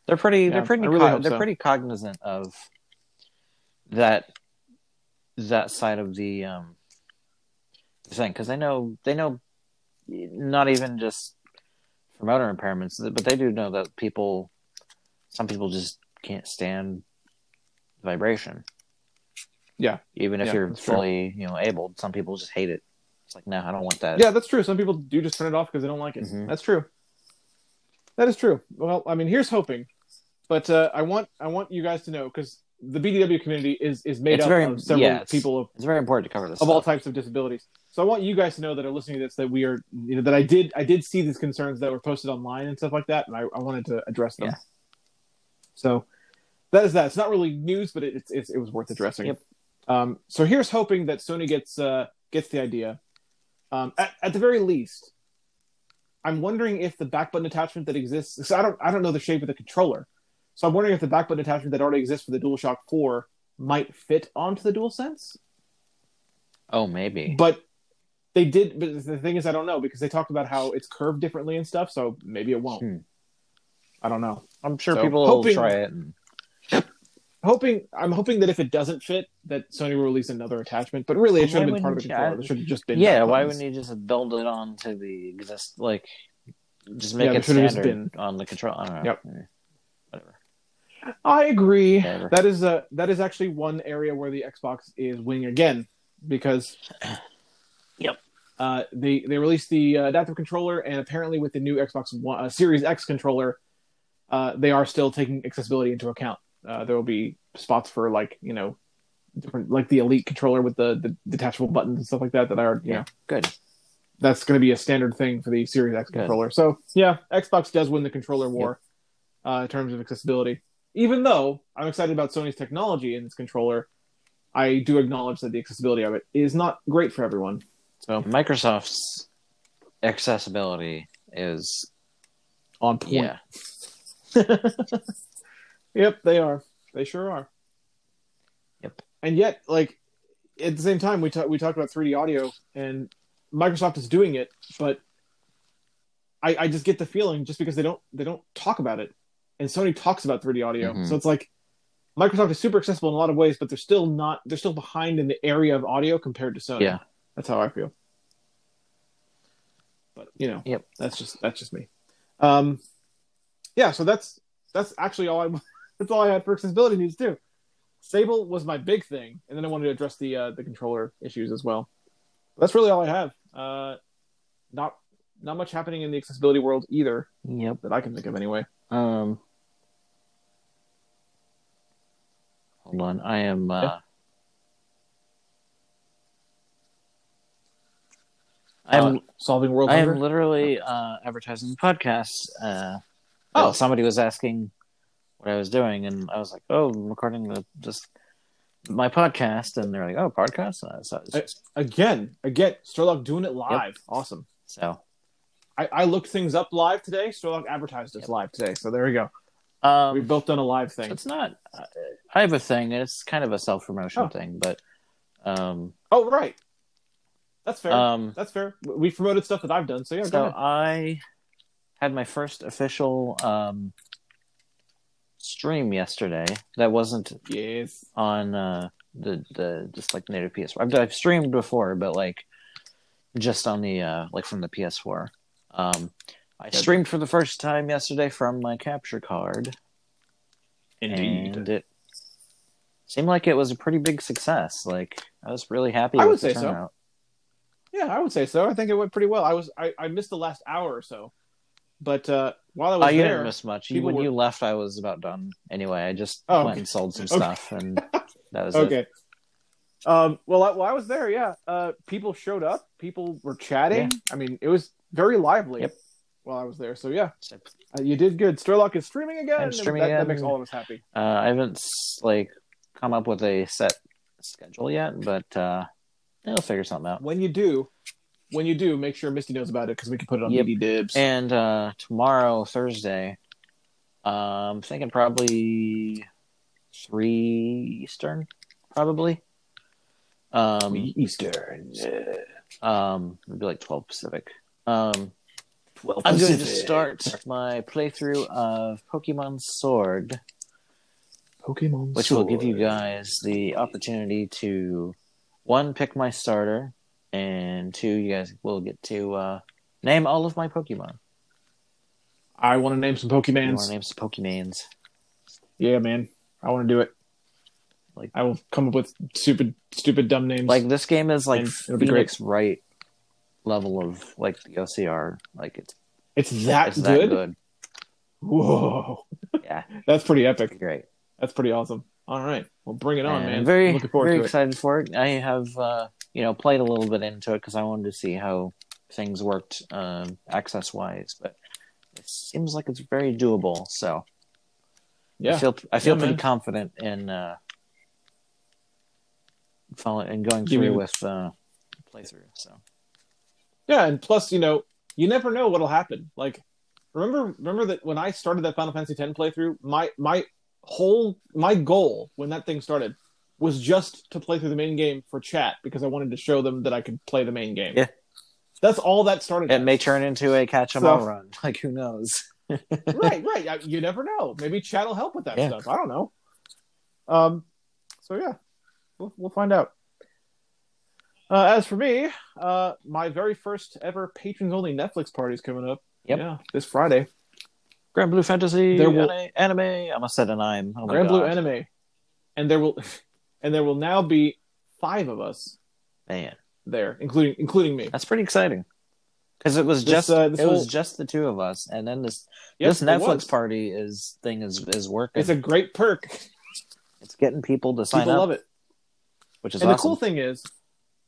They're pretty Yeah, they're pretty really co- they're so. pretty cognizant of that that side of the um thing because they know they know not even just for motor impairments but they do know that people some people just can't stand vibration Yeah. even if Yeah, you're fully you know able. Some people just hate it. It's like, no, I don't want that. Yeah, that's true. Some people do just turn it off because they don't like it. Mhm. That's true. That is true. Well, I mean, here's hoping, but uh, I want I want you guys to know because the BDW community is is made It's up very- of several yeah, it's- people of, It's very important to cover this. of all types of disabilities. So I want you guys to know that are listening to this that we are you know that I did I did see these concerns that were posted online and stuff like that, and I, I wanted to address them. Yeah. So that is that. It's not really news, but it, it's, it's it was worth addressing. Yep. Um, so here's hoping that Sony gets uh, gets the idea. Um, at, at the very least, I'm wondering if the back button attachment that exists. So I don't I don't know the shape of the controller, so I'm wondering if the back button attachment that already exists for the DualShock 4 might fit onto the DualSense. Oh, maybe. But they did. But the thing is, I don't know because they talked about how it's curved differently and stuff. So maybe it won't. Hmm. I don't know. I'm sure So, people hoping- will try it. And, Hoping I'm hoping that if it doesn't fit, that Sony will release another attachment. But really, it should have been part of the wouldn't controller. It should have just been. yeah, why buttons. wouldn't you just build it onto the exist like just make there it should have just standard on the control? I don't know. Yep. Whatever. I agree. Whatever. That is a that is actually one area where the Xbox is winning again because Yep. uh, they they released the uh, adaptive controller and apparently with the new Xbox One, uh, Series X controller, uh, they are still taking accessibility into account. Uh, there will be spots for like you know different like the Elite controller with the, the detachable buttons and stuff like that that are you Yeah. know Good. that's going to be a standard thing for the Series X Good. controller. So yeah, Xbox does win the controller war uh, in terms of accessibility. Even though I'm excited about Sony's technology in this controller, I do acknowledge that the accessibility of it is not great for everyone. So Microsoft's accessibility is on point. yeah. Yep, they are. They sure are. Yep. And yet, like at the same time, we talk we talked about 3D audio, and Microsoft is doing it, but I, I just get the feeling just because they don't they don't talk about it, and Sony talks about 3D audio, Mhm. so it's like Microsoft is super accessible in a lot of ways, but they're still not they're still behind in the area of audio compared to Sony. Yeah. that's how I feel. But you know, Yep. that's just that's just me. Um, yeah, so that's that's actually all I that's all I had for accessibility news too. Sable was my big thing, and then I wanted to address the uh, the controller issues as well. That's really all I have. Uh, not not much happening in the accessibility world either Yep. that I can think of anyway. Um Hold on. I am uh Yeah. I'm Uh, solving world I hunger. am literally uh, advertising podcasts. Uh, Oh. oh, somebody was asking what I was doing, and I was like, "Oh, I'm recording the just my podcast," and they're like, "Oh, podcast." Uh, so, it's I- just- again, again, Strelok doing it live. Awesome. so I, I looked things up live today. Strelok advertised us Yep. live today, so there we go. um, We've both done a live thing. it's not. I have a thing. and It's kind of a self promotion Oh. thing, but um, Oh, right. That's fair. um, That's fair. We promoted stuff that I've done, so yeah. so. I had my first official um stream yesterday. That wasn't Yes. on uh, the the just like native PS4. I've, I've streamed before, but like just on the uh, like from the PS4. Um, I streamed for the first time yesterday from my capture card, and it seemed like it was a pretty big success. Like I was really happy. I with would say so. Yeah, I would say so. I think it went pretty well. I was I, I missed the last hour or so, but uh, while I was Oh, you there, didn't miss much. You, when were- you left, I was about done. Anyway, I just Oh, went okay. and sold some Okay. stuff, and that was it. okay. Um, well, I, while I was there, yeah, uh, people showed up. People were chatting. I mean, it was very lively Yep. while I was there. So yeah, uh, you did good. Strelok is streaming again. I'm streaming that, that makes all of us happy. Uh, I haven't like come up with a set schedule yet, but uh, I'll figure something out. When you do, when you do, make sure Misty knows about it because we can put it on Yep. BD Dibs. And uh, tomorrow, Thursday, uh, I'm thinking probably three Eastern, probably. Um, Eastern. um, it'd be like twelve Pacific. Um, Twelve. I'm going to start my playthrough of Pokemon Sword, Pokemon, which will give you guys the opportunity to one pick my starter, and two, you guys will get to uh, name all of my Pokemon. I want to name some You I want to name some Pokemans? Yeah, man, I want to do it. Like I will come up with stupid, stupid, dumb names. like this game is like And it'll be Phoenix Wright level of like the OCR. Like it's it's that it's good. that good. Whoa, Yeah, that's pretty epic. great. That's pretty awesome. All right, well, bring it on, And man. Very I'm looking forward very excited for it. I have uh, you know played a little bit into it because I wanted to see how things worked um, access wise, but it seems like it's very doable. So Yeah, I feel I feel Yeah, pretty man. confident in uh, follow and going through with uh, playthrough. So Yeah, and plus, you know, you never know what'll happen. Like, remember, remember that when I started that Final Fantasy X playthrough, my my whole my goal when that thing started was just to play through the main game for chat because I wanted to show them that I could play the main game. Yeah. that's all that started. it may turn into a catch 'em So- all run. Like who knows? right, right. I- You never know. Maybe chat will help with that Yeah. stuff. I don't know. Um, so yeah, we'll we'll find out. Uh, as for me, uh, my very first ever patrons only Netflix party is coming up. Yep. Yeah, this Friday. Granblue Fantasy There will- anime. I almost said an I'm. Oh Grand Blue Anime, and there will, and there will now be five of us Man, there, including including me. that's pretty exciting. Because it was This, just uh, it whole- was just the two of us, and then this Yep, this Netflix party is thing is is working. It's a great perk. It's getting people to sign People up, love it. which is and awesome. the cool thing is,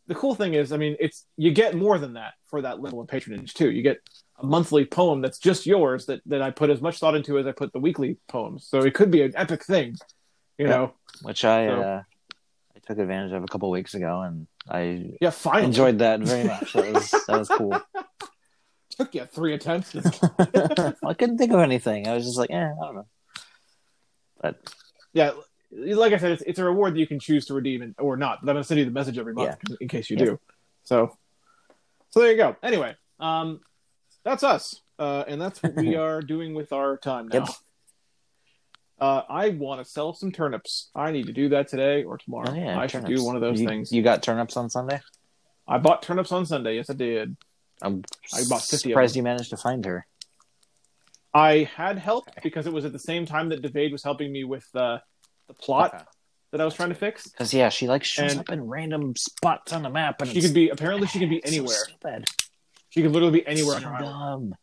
the cool thing is, I mean, it's you get more than that for that level of patronage too. You get a monthly poem that's just yours that that I put as much thought into as I put the weekly poems. So it could be an epic thing, you Yeah. know. which I So- uh, I took advantage of a couple weeks ago, and I Yeah, finally enjoyed that very much. That was that was cool. took you three attempts. I couldn't think of anything. I was just like, eh, I don't know. But yeah, like I said, it's, it's a reward that you can choose to redeem and, or not. But I'm going to send you the message every month in case you Yeah. do. So, so there you go. Anyway, um, that's us, uh, and that's what we are doing with our time now. Yep. Uh, I want to sell some turnips. I need to do that today or tomorrow. oh yeah, I should do one of those you, things. You got turnips on Sunday? I bought turnips on Sunday. Yes, I did. I'm I bought 50 of surprised you managed to find her. I had help because it was at the same time that Devade was helping me with uh, the plot that I was trying to fix. Because yeah, she like shows And- up in random spots on the map, and She could be apparently she could be so anywhere. stupid. She could literally be anywhere So on her island.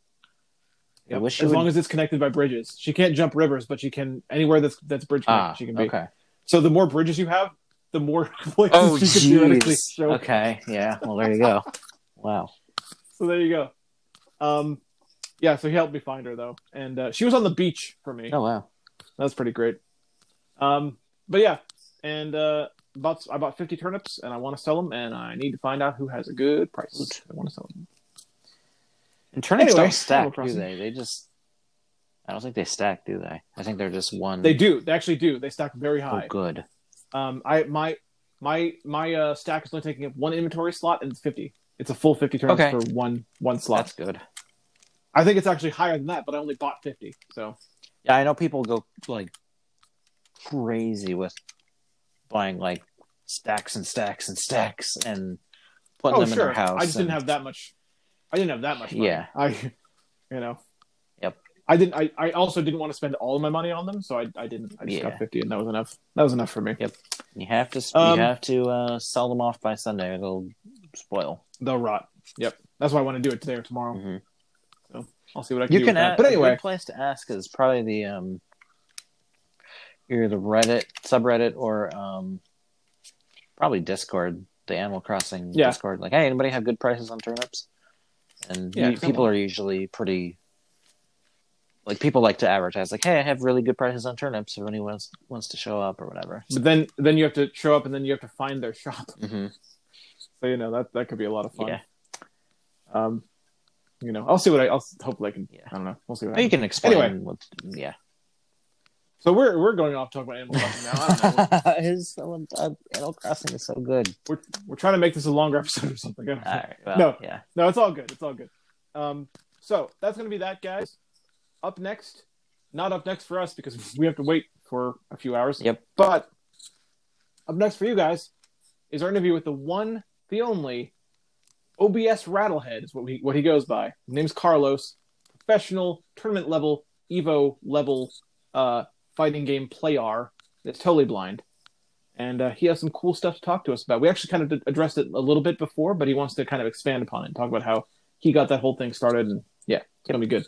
Yep, as long would- as it's connected by bridges. She can't jump rivers, but she can anywhere that's that's bridge connected. Ah, she can be. okay. So the more bridges you have, the more places Oh, she can theoretically show. Okay, yeah. Well, there you go. Wow. So there you go. Um, yeah. So he helped me find her though, and uh, she was on the beach for me. Oh wow. That's pretty great. Um, but yeah, and uh, bought I bought fifty turnips, and I want to sell them, and I need to find out who has a good price. I want to sell them. And turnips Anyway, don't stack, do they? They just. I don't think they stack, do they? I think they're just one. They do. They actually do. They stack very Oh, high. good. Um, I my my my uh, stack is only taking up one inventory slot, and it's fifty. It's a full fifty turnips Okay. for one one slot. That's good. I think it's actually higher than that, but I only bought fifty. So Yeah, I know people go like crazy with buying like stacks and stacks and stacks and putting oh them in their house. I just didn't have that much. I didn't have that much. Money. Yeah. I, you know. Yep. I didn't. I, I also didn't want to spend all of my money on them, so I I didn't. I just Yeah. got fifty, and that was enough. That was enough for me. Yep. You have to. Um, you have to uh, sell them off by Sunday. or They'll spoil. They'll rot. Yep. That's why I want to do it today or tomorrow. Mhm. I'll see what I can You do. can ask. But A anyway, good place to ask is probably the um, either the Reddit subreddit or um, probably Discord, the Animal Crossing Yeah. Discord. Like, hey, anybody have good prices on turnips? And Yeah, people someone- are usually pretty. Like people like to advertise, like, "Hey, I have really good prices on turnips. If anyone wants, wants to show up or whatever." but then then you have to show up, and then you have to find their shop. hmm So you know that that could be a lot of fun. Yeah, Um, you know, I'll see what I. I'll hopefully I can. Yeah. I don't know. We'll see what. You can explain. Anyway. what, yeah. So we're we're going off talking about Animal Crossing now. I don't know. His uh, Animal Crossing is so good. we're we're trying to make this a longer episode or something. I don't know. All right. Well, No. Yeah. No, it's all good. It's all good. Um, so that's gonna be that, guys. Up next, not up next for us because we have to wait for a few hours. Yep. But up next for you guys is our interview with the one, the only OBS Rattlehead is what he what he goes by. His name's Carlos, professional tournament level Evo level uh, fighting game player that's totally blind, and uh, he has some cool stuff to talk to us about. We actually kind of addressed it a little bit before, but he wants to kind of expand upon it and talk about how he got that whole thing started. And yeah, it's gonna be good.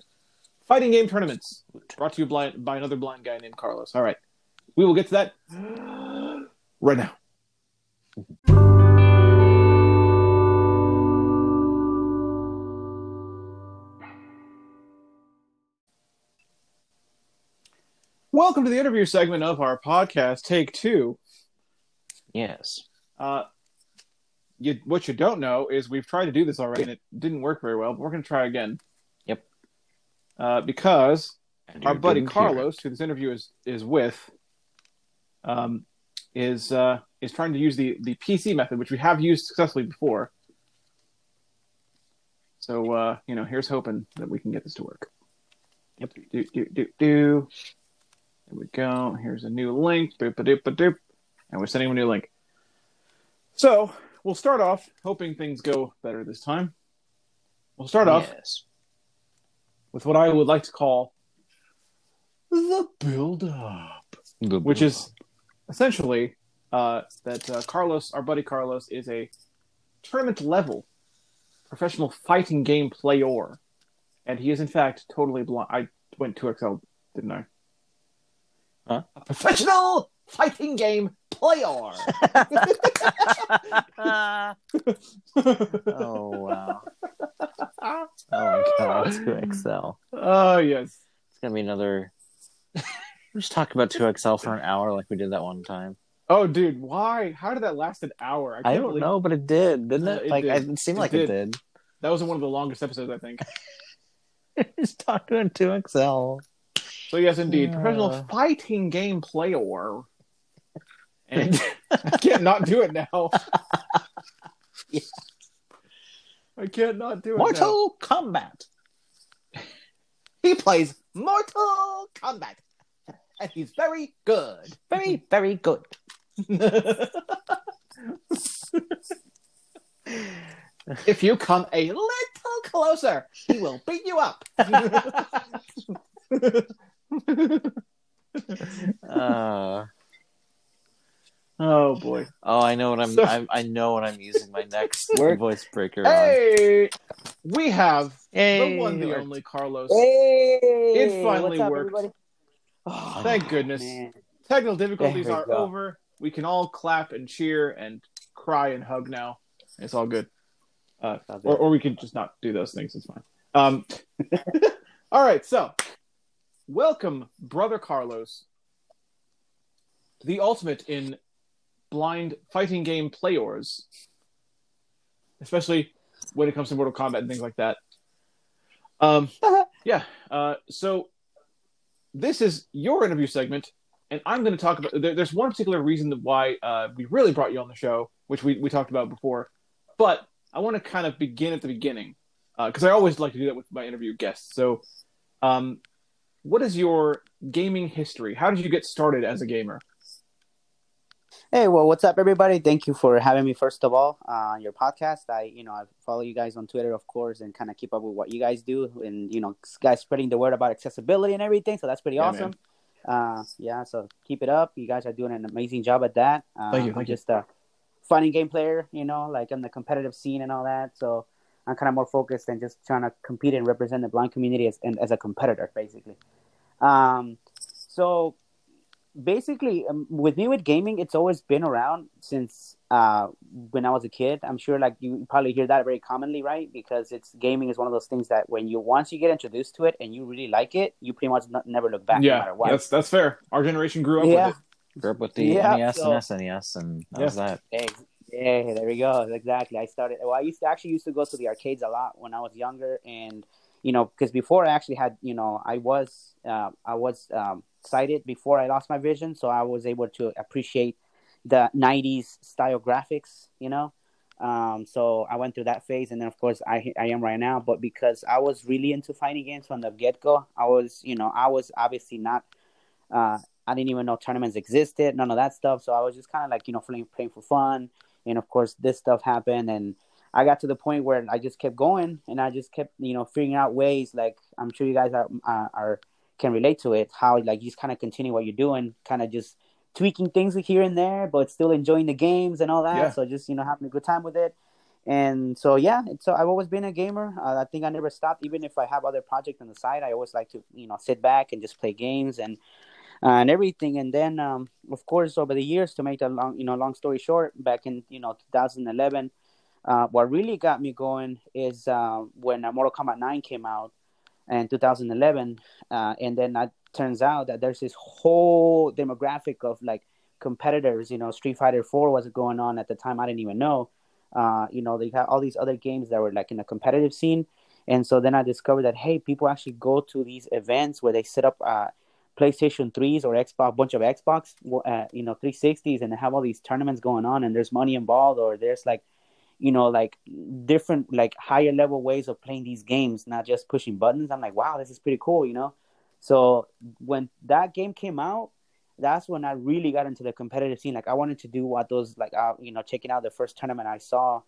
Fighting game tournaments brought to you by, by another blind guy named Carlos. All right, we will get to that right now. Welcome to the interview segment of our podcast, Take Two. Yes. Uh, you, what you don't know is we've tried to do this already and it didn't work very well, but we're going to try again. Yep. Uh, because And our buddy Carlos, who this interview is is with, um, is uh, is trying to use the the PC method, which we have used successfully before. So uh, you know, here's hoping that we can get this to work. Yep. Do do do do. There we go. Here's a new link. Boop a doop a doop. And we're sending him a new link. So we'll start off hoping things go better this time. We'll start off Yes. with what I would like to call the build up, The which is essentially uh, that uh, Carlos, our buddy Carlos, is a tournament level professional fighting game player, and he is in fact totally blind. I went two XL, didn't I? Huh? A professional fighting game player. oh wow. Oh my god, two XL. Oh yes. It's gonna be another. We just talk about two XL for an hour like we did that one time. Oh, dude, why? How did that last an hour? I can't don't believe- know, but it did, didn't Uh, it? it like did. It seemed It like did. it did. That was one of the longest episodes, I think. just talking two XL. So yes, indeed, professional Uh. fighting game player. And I can't not do it now. Yeah. I can't not do it. now. Mortal Kombat. He plays Mortal Kombat, and he's very good. Very, very good. if you come a little closer, he will beat you up. Uh, oh boy! oh, I know what I'm, So- I'm. I know what I'm using my next We're- voice breaker on. Hey, we have Hey, the one, the only Carlos. Hey, It finally up, worked. Oh, Thank goodness. man. Technical difficulties are go. over. We can all clap and cheer and cry and hug now. It's all good. Uh, or, or we can just not do those things. It's fine. Um, all right. So, welcome, brother Carlos, the ultimate in blind fighting game players, especially when it comes to Mortal Kombat and things like that. Um, yeah. Uh, so, this is your interview segment, and I'm going to talk about. There, there's one particular reason why uh, we really brought you on the show, which we, we talked about before, but I want to kind of begin at the beginning because I always like to do that with my interview guests. So, um, what is your gaming history? How did you get started as a gamer? Hey, well, what's up, everybody? Thank you for having me. First of all, uh, on your podcast, I, you know, I follow you guys on Twitter, of course, and kind of keep up with what you guys do, and you know, guys spreading the word about accessibility and everything. So that's pretty Yeah, awesome. Uh, yeah, so keep it up. You guys are doing an amazing job at that. Uh, Thank you, I'm just a funny game player, you know, like in the competitive scene and all that. So I'm kind of more focused than just trying to compete and represent the blind community as and as a competitor, basically. Um, so basically, um, with me with gaming, it's always been around since uh, when I was a kid. I'm sure, like you probably hear that very commonly, right? Because it's gaming is one of those things that when you once you get introduced to it and you really like it, you pretty much not, never look back, no yeah, matter what. that's that's fair. Our generation grew up Yeah. with it. Grew up with the Yeah, NES so- and SNES, and that was that. Ex- Yeah, there we go. Exactly. I started. Well, I used to actually used to go to the arcades a lot when I was younger, and you know, because before I actually had, you know, I was uh, I was um, sighted before I lost my vision, so I was able to appreciate the '90s style graphics. You know, um, so I went through that phase, and then of course I I am right now. But because I was really into fighting games from the get go, I was, you know, I was obviously not. Uh, I didn't even know tournaments existed, none of that stuff. So I was just kind of like, you know, playing, playing for fun and of course this stuff happened and i got to the point where i just kept going and i just kept you know figuring out ways like i'm sure you guys are are, can relate to it how like you just kind of continue what you're doing kind of just tweaking things here and there, but still enjoying the games and all that. Yeah. So just you know having a good time with it. And so yeah, so I've always been a gamer. Uh, I think I never stopped, even if I have other projects on the side. I always like to you know sit back and just play games and and everything. And then um, of course over the years, to make a long you know long story short, back in you know 2011, uh, what really got me going is uh, when Mortal Kombat 9 came out in 2011, uh, and then it turns out that there's this whole demographic of like competitors. You know, Street Fighter 4 was going on at the time. I didn't even know. Uh, you know, they had all these other games that were like in a competitive scene, and so then I discovered that hey, people actually go to these events where they set up uh, PlayStation 3s or Xbox, bunch of Xbox, uh, you know, 360s, and they have all these tournaments going on, and there's money involved, or there's like you know, like different, like higher level ways of playing these games, not just pushing buttons. I'm like, wow, this is pretty cool, you know. So when that game came out, that's when I really got into the competitive scene. Like I wanted to do what those, like, uh, you know, checking out the first tournament I saw,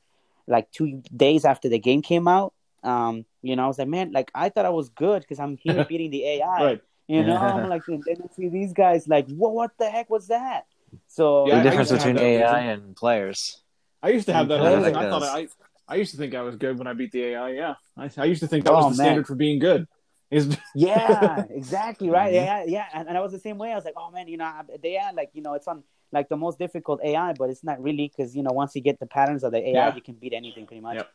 like two days after the game came out. Um, you know, I was like, man, like I thought I was good because I'm here beating the AI. Right. You know, I'm like, and then I see these guys like, what, what the heck was that? So Yeah, the I difference used between AI vision. and players. I used to have that Yeah, like. I thought. I, I used to think I was good when I beat the AI. Yeah, I, I used to think that was Oh, the man. standard for being good. Is yeah, exactly right. Mm-hmm. Yeah, yeah, and, and I was the same way. I was like, oh man, you know, they are like, you know, it's on like the most difficult AI, but it's not really because you know once you get the patterns of the AI, Yeah. you can beat anything pretty much. Yep.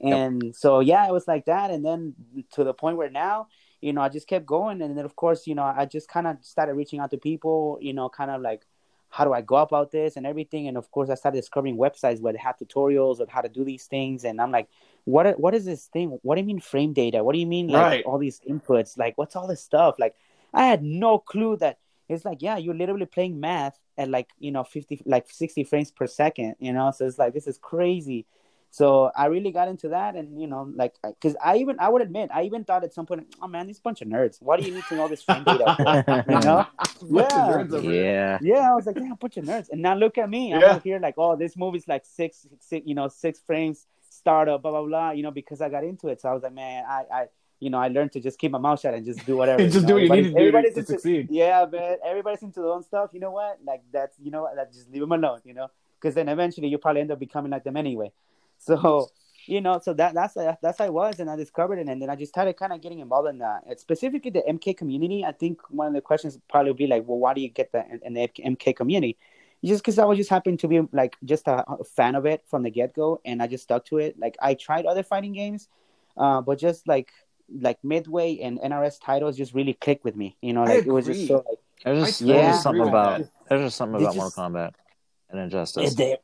And so yeah, it was like that, and then to the point where now, you know, I just kept going, and then of course, you know, I just kind of started reaching out to people, you know, kind of like. How do I go about this and everything? And of course, I started discovering websites where they have tutorials of how to do these things. And I'm like, what what is this thing? What do you mean frame data? What do you mean like Right. all these inputs? Like what's all this stuff? Like I had no clue that it's like yeah, you're literally playing math at like you know 50 like 60 frames per second, you know. So it's like this is crazy. So I really got into that, and you know, like, because I even I would admit I even thought at some point, oh man, these bunch of nerds. Why do you need to know this frame data? for?" you know? Bunch of Yeah. nerds. Yeah. Yeah, I was like, yeah, a bunch of nerds. And now look at me. I'm Yeah. over here like, oh, this movie's like six, six, you know, six frames startup, blah blah blah. You know, because I got into it. So I was like, man, I, I, you know, I learned to just keep my mouth shut and just do whatever. Just you do know? what you need to do to- to into- succeed. Yeah, man. Everybody's into their own stuff. You know what? Like that's, you know, what? Like, just leave them alone. You know, because then eventually you probably end up becoming like them anyway. So. You know, so that that's that's how I was, and I discovered it, and then I just started kind of getting involved in that. And specifically, the MK community. I think one of the questions probably would be like, well, why do you get that in, in the MK community? just because I was just happened to be like just a, a fan of it from the get go, and I just stuck to it. Like I tried other fighting games, uh, but just like like Midway and NRS titles just really clicked with me. You know, like it was just so like There's just, I there's just something about there's just something about just- Mortal Kombat and Injustice. there,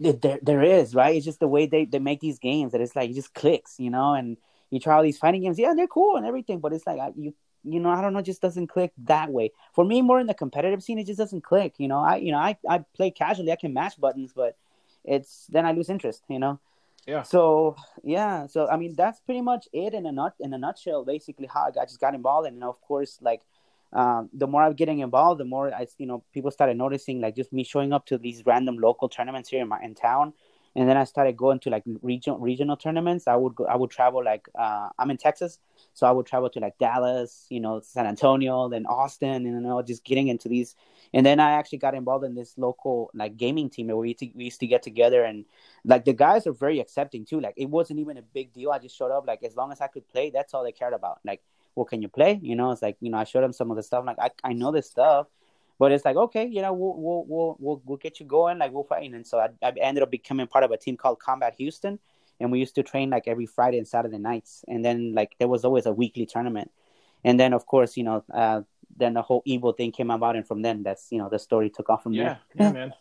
there, there, there is right. It's just the way they, they make these games that it's like it just clicks, you know. And you try all these fighting games, yeah, they're cool and everything, but it's like I, you you know I don't know, it just doesn't click that way. For me, more in the competitive scene, it just doesn't click. You know, I you know I I play casually, I can mash buttons, but it's then I lose interest. You know. Yeah. So yeah, so I mean that's pretty much it in a nut in a nutshell. Basically, how I got just got involved, and of course, like um, the more I'm getting involved, the more I, you know, people started noticing like just me showing up to these random local tournaments here in my in town, and then I started going to like regional regional tournaments. I would go, I would travel like uh, I'm in Texas, so I would travel to like Dallas, you know, San Antonio, then Austin, and you know, just getting into these. And then I actually got involved in this local like gaming team where we used to, we used to get together and like the guys are very accepting too. Like it wasn't even a big deal. I just showed up like as long as I could play, that's all they cared about. Like, well, can you play? You know, it's like you know I showed them some of the stuff. Like I I know this stuff, but it's like okay, you know, we'll we'll we'll we'll, get you going. Like we'll fight. And so I, I ended up becoming part of a team called Combat Houston, and we used to train like every Friday and Saturday nights. And then like there was always a weekly tournament. And then of course you know uh, then the whole Evo thing came about, and from then that's you know the story took off from Yeah, there. yeah, man,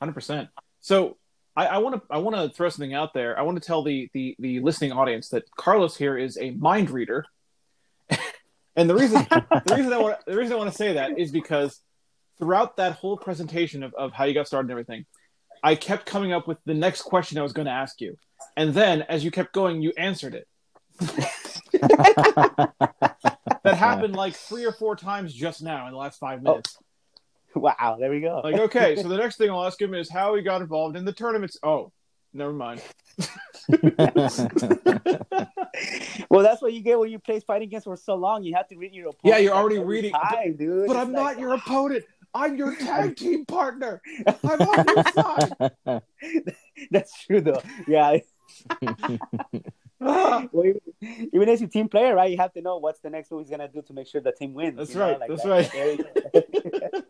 hundred percent. So I want to I want to throw something out there. I want to tell the the the listening audience that Carlos here is a mind reader, and the reason the reason I want the reason I want to say that is because throughout that whole presentation of, of how you got started and everything, I kept coming up with the next question I was going to ask you, and then as you kept going, you answered it. That happened like three or four times just now in the last five oh. minutes. Wow, there we go. Like, okay, so the next thing I'll ask him is how he got involved in the tournaments. Oh, never mind. well, that's what you get when you play fighting games for so long. You have to read your opponent. Yeah, you're already reading- time, dude. But It's I'm like, not your opponent. I'm your tag team partner. I'm on your side. That's true though. Yeah. Ah, Well, even- even as a team player, right? You have to know what's the next move he's gonna do to make sure the team wins. That's you know, right, like that's that. right. There you go.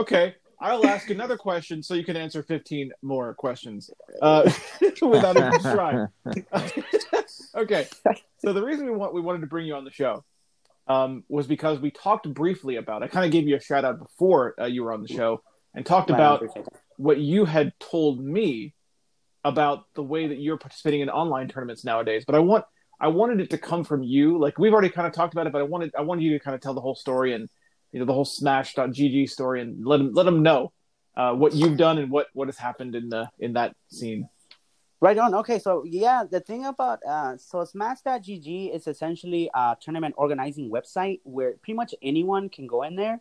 okay, I'll ask another question so you can answer 15 more questions uh, without even trying. okay, so the reason we want we wanted to bring you on the show um, was because we talked briefly about. I kind of gave you a shout out before uh, you were on the show and talked I about what you had told me about the way that you're participating in online tournaments nowadays. But I want I wanted it to come from you. Like we've already kind of talked about it, but I wanted I wanted you to kind of tell the whole story and you know the whole Smash.gg story and let them let them know uh, what you've done and what what has happened in the in that scene. Right on. Okay, so yeah, the thing about uh, so Smash.gg is essentially a tournament organizing website where pretty much anyone can go in there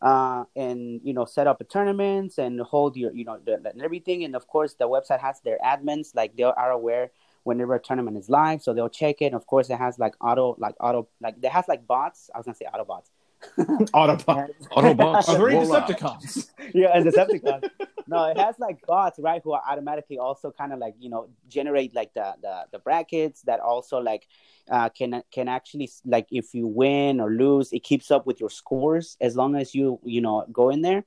uh, and you know set up a tournaments and hold your you know the, and everything. And of course, the website has their admins like they are aware whenever a tournament is live, so they'll check it. Of course, it has like auto like auto like it has like bots. I was gonna say auto bots. Autobot. Autobots. Are there any roll out. Decepticons? yeah, and Decepticons. no, it has like bots, right? Who are automatically also kind of like you know generate like the the, the brackets that also like uh, can can actually like if you win or lose, it keeps up with your scores as long as you you know go in there.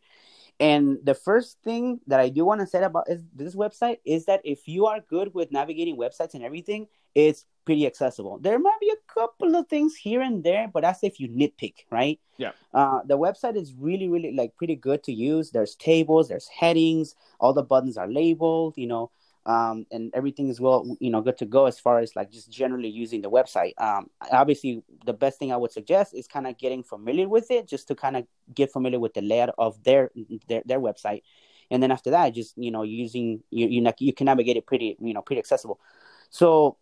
And the first thing that I do want to say about is this website is that if you are good with navigating websites and everything, it's pretty accessible. There might be a couple of things here and there, but that's if you nitpick, right? Yeah. Uh, the website is really, really like pretty good to use. There's tables, there's headings, all the buttons are labeled, you know, um, and everything is well, you know, good to go as far as like just generally using the website. Um, obviously, the best thing I would suggest is kind of getting familiar with it, just to kind of get familiar with the layout of their their their website, and then after that, just you know, using you you, you can navigate it pretty you know pretty accessible. So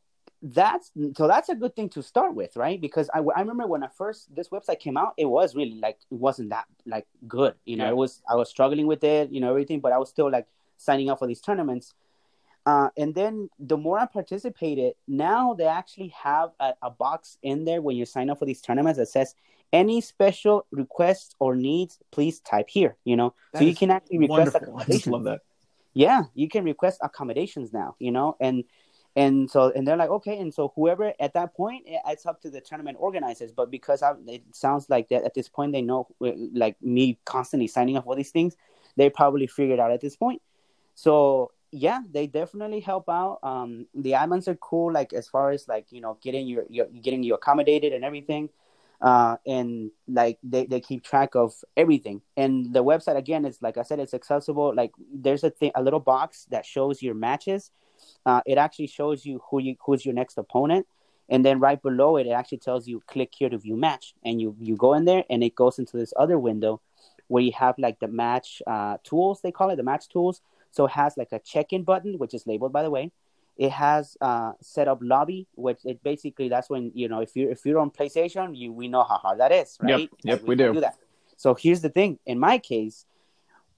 that's so that's a good thing to start with right because I, I remember when I first this website came out it was really like it wasn't that like good you know Yeah. it was I was struggling with it you know everything but I was still like signing up for these tournaments uh, and then the more I participated now they actually have a, a box in there when you sign up for these tournaments that says any special requests or needs please type here you know That so you can actually request Wonderful. I just love that. yeah you can request accommodations now you know and and so and they're like okay. And so whoever at that point it's up to the tournament organizers. But because I, it sounds like that at this point they know like me constantly signing up for these things they probably figured out at this point. So yeah they definitely help out. Um the admins are cool like as far as like you know getting your, your getting you accommodated and everything. Uh and like they, they keep track of everything. And the website again is like i said it's accessible. Like there's a thing a little box that shows your matches uh it actually shows you who you who's your next opponent. And then right below it it actually tells you click here to view match. And you you go in there and it goes into this other window where you have like the match uh tools they call it the match tools. So it has like a check-in button which is labeled by the way. It has uh set up lobby which it basically that's when you know if you're if you're on playstation you we know how hard that is right? yep, Like, we can do. that. So here's the thing. In my case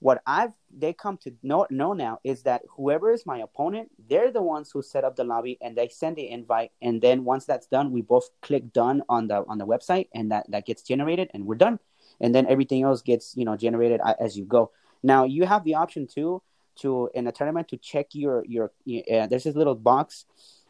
what i've they come to know, know now is that whoever is my opponent they're the ones who set up the lobby and they send the invite. And then once that's done we both click done on the on the website and that that gets generated and we're done. And then everything else gets you know generated as you go. Now you have the option too to in a tournament to check your your uh, there's this little box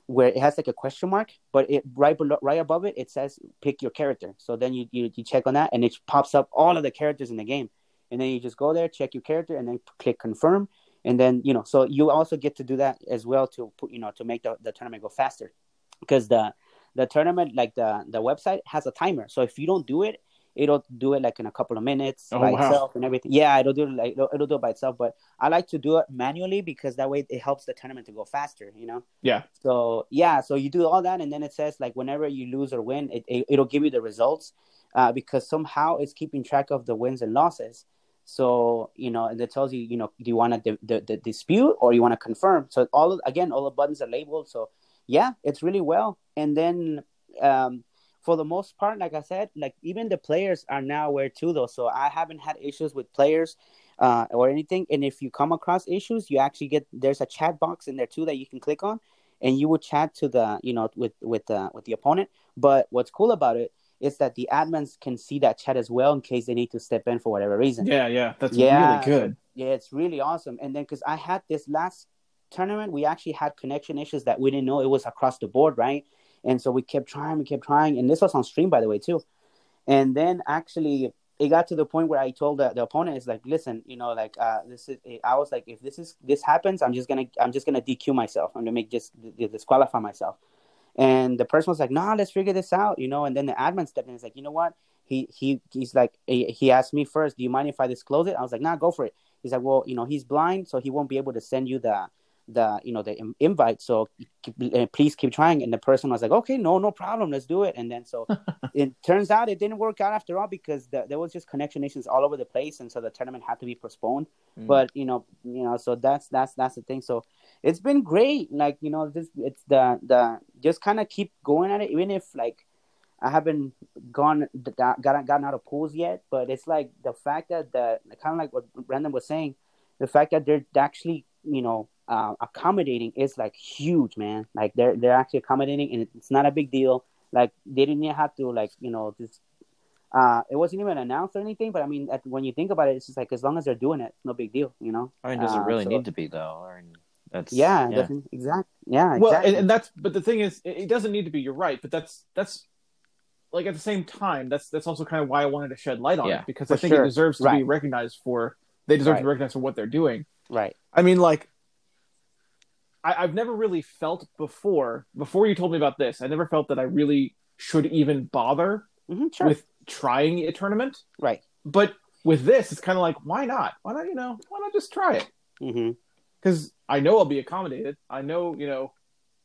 where it has like a question mark but it right below right above it it says pick your character. So then you, you you check on that and it pops up all of the characters in the game and then you just go there check your character and then click confirm. And then you know so you also get to do that as well to put you know to make the, the tournament go faster. Because the the tournament like the the website has a timer. So if you don't do it it'll do it like in a couple of minutes Oh, by wow. itself and everything. Yeah it'll do it like it'll, it'll do it by itself. But i like to do it manually because that way it helps the tournament to go faster you know? Yeah. so yeah so you do all that and then it says like whenever you lose or win it, it, it'll give you the results uh, because somehow it's keeping track of the wins and losses so you know and it tells you you know do you want to di- di- dispute or you want to confirm? So all of, again all the buttons are labeled. So yeah it's really well. And then um for the most part like i said like even the players are now aware too though. So i haven't had issues with players uh, or anything. And if you come across issues you actually get there's a chat box in there too that you can click on and you will chat to the you know with with the with the opponent. But what's cool about it is that the admins can see that chat as well in case they need to step in for whatever reason. Yeah, yeah, that's Yeah. really good. Yeah, it's really awesome. And then because I had this last tournament, we actually had connection issues that we didn't know it was across the board, right? And so we kept trying, we kept trying, and this was on stream by the way too. And then actually, it got to the point where I told the, the opponent, "Is like, listen, you know, like uh, this is." I was like, if this is this happens, I'm just gonna I'm just gonna DQ myself. I'm gonna make just disqualify myself. And the person was like, "Nah, let's figure this out," you know. And then the admin stepped in. and He's like, "You know what?" He he he's like he, he asked me first, "Do you mind if I disclose it?" I was like, "Nah, go for it." He's like, "Well, you know, he's blind, so he won't be able to send you the the you know the invite. So uh, please keep trying." And the person was like, "Okay, no, no problem, let's do it." And then so it turns out it didn't work out after all because the, there was just connection issues all over the place, and so the tournament had to be postponed. Mm. But you know, you know, so that's that's that's the thing. So it's been great. Like you know, this it's the the just kind of keep going at it, even if like I haven't gone got gotten out of pools yet. But it's like the fact that the kind of like what Brandon was saying, the fact that they're actually you know uh, accommodating is like huge, man. Like they're they're actually accommodating, and it's not a big deal. Like they didn't even have to like you know this. Uh, it wasn't even announced or anything, but I mean, at, when you think about it, it's just like as long as they're doing it, no big deal, you know. I mean, does it Uh, really so- need to be though? I mean, that's Yeah, yeah. exactly. Yeah, Well, exactly. and, and that's but the thing is, it, it doesn't need to be. You're right, but that's that's like at the same time, that's that's also kind of why I wanted to shed light on Yeah, it because I think sure. it deserves to be recognized for. They deserve to be recognized for what they're doing. right. I mean, like, I, I've never really felt before. Before you told me about this, I never felt that I really should even bother hmm sure. with trying a tournament. right. But with this, it's kind of like, why not? Why not? You know, why not just try it? Because I know I'll be accommodated. I know, you know,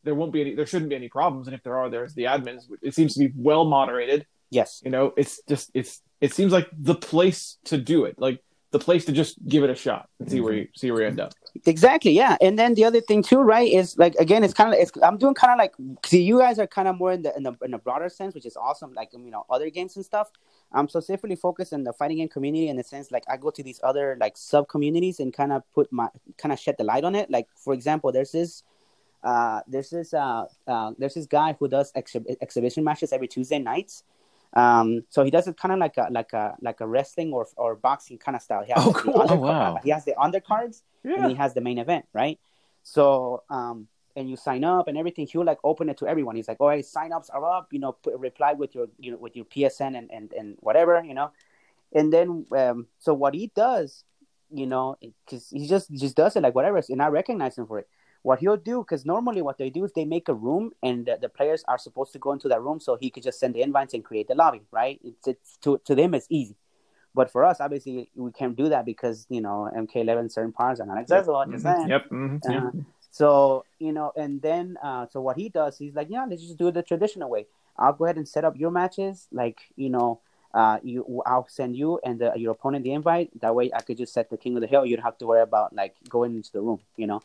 there won't be any, there shouldn't be any problems. And if there are, there's the admins. It seems to be well moderated. Yes. You know, it's just, it's, it seems like the place to do it. Like the place to just give it a shot and see where you see where you end up. Exactly. Yeah. And then the other thing too, right, is like again, it's kind of it's I'm doing kind of like see you guys are kind of more in the in the in a broader sense, which is awesome. Like you know other games and stuff. I'm specifically focused in the fighting game community in the sense like I go to these other like sub communities and kind of put my kind of shed the light on it. Like for example, there's this. Uh, there's this uh, uh, there's this guy who does exhi- exhibition matches every Tuesday nights. Um, so he does it kind of like a like a like a wrestling or or boxing kind of style. He has Oh, the cool. undercard- Oh, wow. He has the undercards and he has the main event, right? So, um, and you sign up and everything. He'll like open it to everyone. He's like, "Oh, hey, sign-ups are up. You know, put, reply with your you know with your PSN and and and whatever, you know." And then, um, so what he does, you know, because he just just does it like whatever, and I recognize him for it. What he'll do, because normally what they do is they make a room, and the, the players are supposed to go into that room, so he could just send the invites and create the lobby, right? It's, it's to to them it's easy. But for us, obviously, we can't do that because you know MK11 certain parts are not accessible. Just saying. Yep. mhm, yeah. Uh, so you know, and then uh, so what he does, he's like, yeah, let's just do it the traditional way. I'll go ahead and set up your matches, like you know, uh, you I'll send you and the, your opponent the invite. That way, I could just set the king of the hill. You don't have to worry about like going into the room. You know,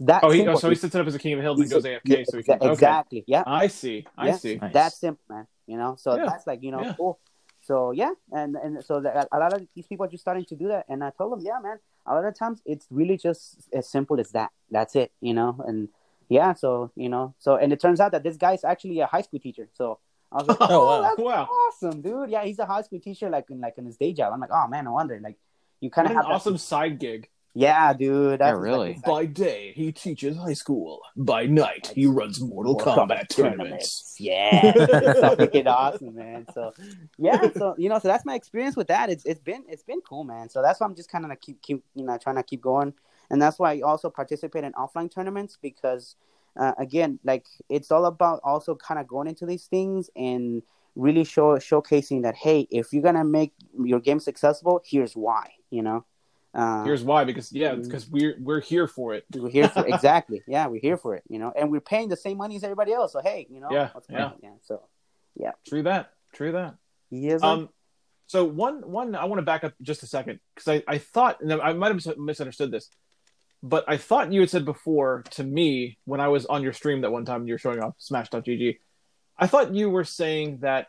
that. Oh, he, oh, so he sets it up as a king of the hill, He's- goes AFK. yeah, so he can, exa- okay. exactly. Yeah, I see. I Yeah. see. Nice. that's simple, man. You know, so Yeah. that's like you know Yeah. cool. So yeah, and and so that a lot of these people are just starting to do that, and I told them, yeah, man. A lot of times it's really just as simple as that. That's it, you know. And yeah, so you know, so and it turns out that this guy is actually a high school teacher. So I was like, Oh, oh, wow. that's Wow. awesome, dude. Yeah, he's a high school teacher, like in like in his day job. I'm like, oh man, I wonder, like you kind of an have that- awesome side gig. Yeah, dude. That's Yeah, really. exactly- By day, he teaches high school. By night, he runs Mortal Mortal Kombat tournaments. Yeah, it's so freaking awesome, man. So yeah, so you know, so that's my experience with that. It's it's been it's been cool, man. So that's why I'm just kind of like keep keep you know trying to keep going, and that's why I also participate in offline tournaments because uh, again, like it's all about also kind of going into these things and really show showcasing that hey, if you're gonna make your game successful, here's why. You know. Uh, Here's why, because yeah, Mm-hmm. because we're we're here for it. we're here for exactly. Yeah, we're here for it. You know, and we're paying the same money as everybody else. So hey, you know, Yeah, what's going yeah. on? yeah. So True that. True that. yes, Um, so one one I want to back up just a second because I I thought and I might have misunderstood this, but I thought you had said before to me when I was on your stream that one time you were showing off Smash.gg, I thought you were saying that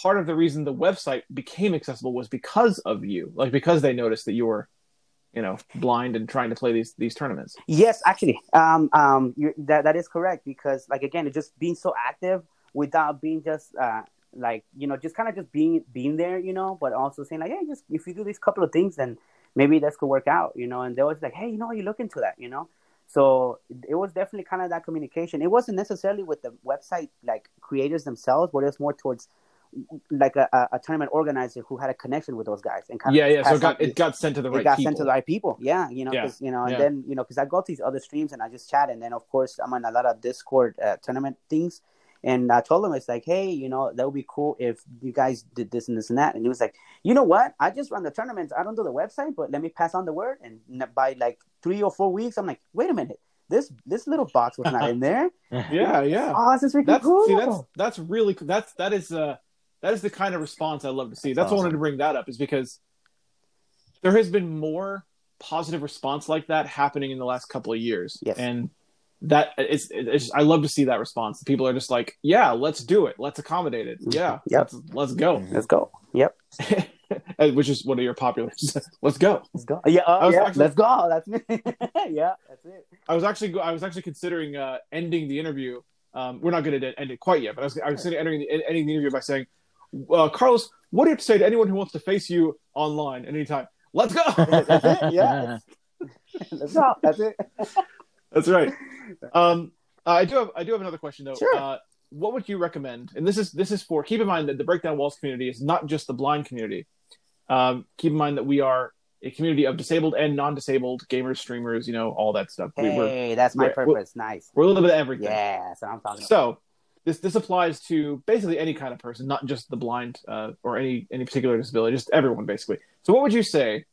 part of the reason the website became accessible was because of you, like because they noticed that you were, you know, blind and trying to play these these tournaments. Yes, actually, um, um, that that is correct because, like, again, it's just being so active without being just uh, like you know just kind of just being being there you know but also saying like hey just if you do these couple of things then maybe this could work out you know and they was like hey you know you look into that you know? So it was definitely kind of that communication. It wasn't necessarily with the website like creators themselves but it was more towards like a, a, tournament organizer who had a connection with those guys and kind Yeah, of yeah. So it got it got sent to the it right got people. sent to the right people. Yeah, you know, Yeah, you know, and yeah. then you know, because I go to these other streams and I just chat, and then of course I'm on a lot of Discord uh, tournament things, and I told him it's like, hey, you know, that would be cool if you guys did this and this and that, and he was like, you know what, I just run the tournaments, I don't do the website, but let me pass on the word, and by like three or four weeks, I'm like, wait a minute, this this little box was not in there. yeah, yeah. Oh, this is freaking that's cool. see that's that's really that's that is uh that is the kind of response I love to see. That's why I wanted to bring that up is because there has been more positive response like that happening in the last couple of years, Yes. and that it's, it's I love to see that response. People are just like, yeah, let's do it, let's accommodate it, yeah, Yep. let's let's go, Let's go. Yep. Which is one of your popular. let's go. Let's go. Yeah. Oh, yeah. actually- Let's go. That's me. yeah. That's it. I was actually I was actually considering uh, ending the interview. Um, we're not going to end it quite yet, but I was I was considering ending the, ending the interview by saying, uh, Carlos, what do you have to say to anyone who wants to face you online at any time? Let's go. That's it. Yeah. Let's go. That's it. That's right. Um, uh, I do have I do have another question though. Sure. Uh, what would you recommend? And this is this is for keep in mind that the Break Down Walls community is not just the blind community. Um, keep in mind that we are a community of disabled and non-disabled gamers, streamers, you know, all that stuff. We, we're Hey, that's my we're- we're- purpose. Nice. we're a little bit of everything. Yeah, that's what I'm talking about. This this applies to basically any kind of person, not just the blind uh, or any any particular disability, just everyone basically. So what would you say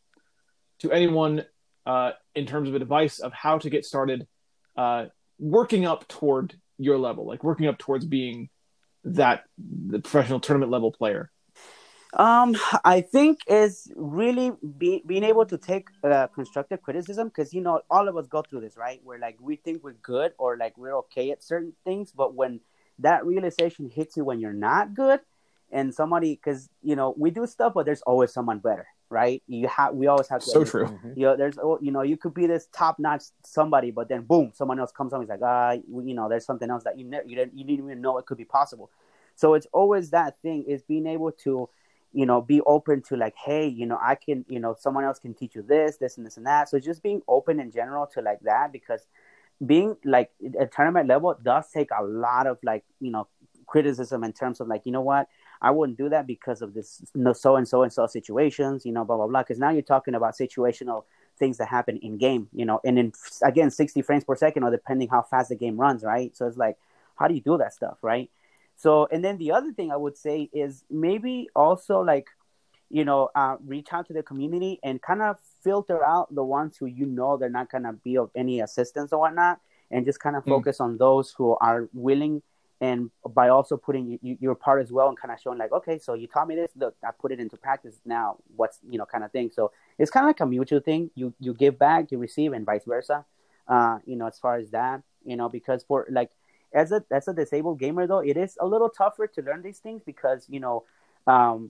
to anyone uh, in terms of advice of how to get started uh, working up toward your level, like working up towards being that the professional tournament level player? Um, I think is really be, being able to take uh, constructive criticism because you know all of us go through this, right? Where like we think we're good or like we're okay at certain things, but when that realization hits you when you're not good, and somebody because you know we do stuff, but there's always someone better, right? You have we always have to So true. you know, there's oh, you know, you could be this top notch somebody, but then boom, someone else comes on. He's like, ah, you know, there's something else that you never, you didn't, you didn't even know it could be possible. So it's always that thing is being able to, you know, be open to like, hey, you know, I can, you know, someone else can teach you this, this, and this and that. So it's just being open in general to like that because being like at tournament level does take a lot of like, you know, criticism in terms of like, you know what, I wouldn't do that because of this no so and so and so situations, you know, blah blah blah. Because now you're talking about situational things that happen in game, you know, and in again 60 frames per second or depending how fast the game runs, right? So it's like, how do you do that stuff, right? So and then the other thing I would say is maybe also like, you know, uh, reach out to the community and kind of filter out the ones who you know they're not gonna be of any assistance or whatnot, and just kind of Mm. focus on those who are willing and by also putting y- y- your part as well and kind of showing like okay so you taught me this look i put it into practice now what's you know kind of thing so it's kind of like a mutual thing you you give back you receive and vice versa uh you know as far as that you know because for like as a as a disabled gamer though it is a little tougher to learn these things because you know um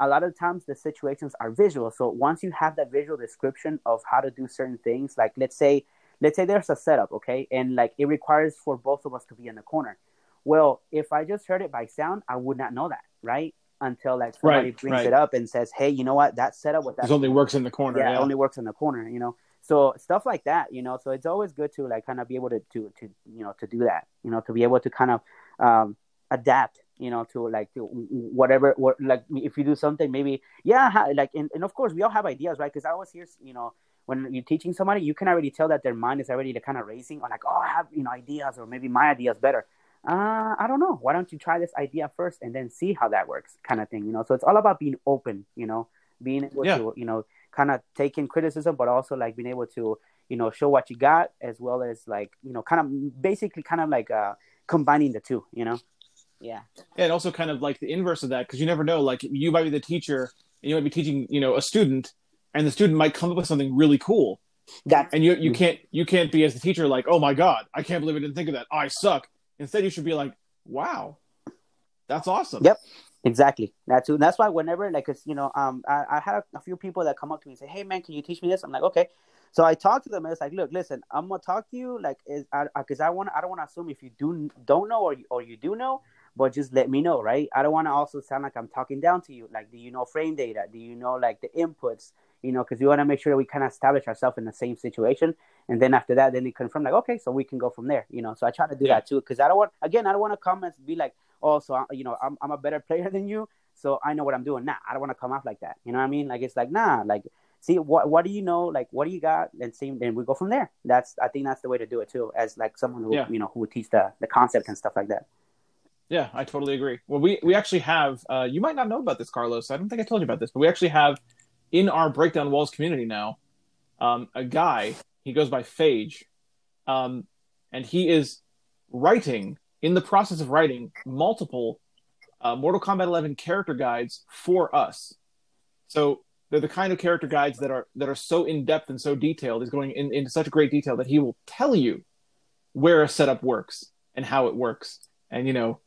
a lot of times the situations are visual so once you have that visual description of how to do certain things like let's say let's say there's a setup okay and like it requires for both of us to be in the corner well, if I just heard it by sound, I would not know that, right? Until like somebody Right, brings right. it up and says, "Hey, you know what? That setup with that only works in the corner. yeah, Yeah, it only works in the corner, you know. So stuff like that, you know. So it's always good to like kind of be able to to to you know to do that, you know, to be able to kind of um, adapt, you know, to like to whatever what like if you do something maybe yeah ha- like and, and of course we all have ideas right because I always hear you know when you're teaching somebody you can already tell that their mind is already kind of racing or like oh I have you know ideas or maybe my idea is better uh, I don't know. Why don't you try this idea first and then see how that works, kind of thing, you know? So it's all about being open, you know, being able Yeah. to, you know, kind of taking criticism, but also like being able to, you know, show what you got as well as like, you know, kind of basically kind of like uh, combining the two, you know? Yeah. Yeah, and also kind of like the inverse of that because you never know. Like you might be the teacher, and you might be teaching, you know, a student, and the student might come up with something really cool, That and you you can't you can't be as the teacher like, oh my god, I can't believe I didn't think of that. I suck. Instead, you should be like, wow, that's awesome. Yep. Exactly. That's that's why whenever like it's you know um I, I had a, few people that come up to me and say hey man can you teach me this I'm like okay so I talk to them and it's like look listen I'm gonna talk to you like is because I, I want I don't want to assume if you do don't know or you, or you do know but just let me know, right? I don't want to also sound like I'm talking down to you. Like, do you know frame data? Do you know like the inputs? You know, because we want to make sure that we kind of establish ourselves in the same situation, and then after that, then they confirm like, okay, so we can go from there. You know, so I try to do Yeah. that too, because I don't want again, I don't want to come and be like, oh, so I, you know, I'm I'm a better player than you, so I know what I'm doing. Nah, I don't want to come off like that. You know what I mean? Like it's like nah, like see what what do you know? Like what do you got? And see, then we go from there. That's I think that's the way to do it too, as like someone who Yeah. you know who would teach the the concept and stuff like that. Yeah, I totally agree. Well, we we actually have. Uh, you might not know about this, Carlos. I don't think I told you about this, but we actually have in our Break Down Walls community now um, a guy. He goes by Phage, um, and he is writing in the process of writing multiple uh, Mortal Kombat 11 character guides for us. So they're the kind of character guides that are that are so in depth and so detailed. He's going in, into such great detail that he will tell you where a setup works and how it works, and you know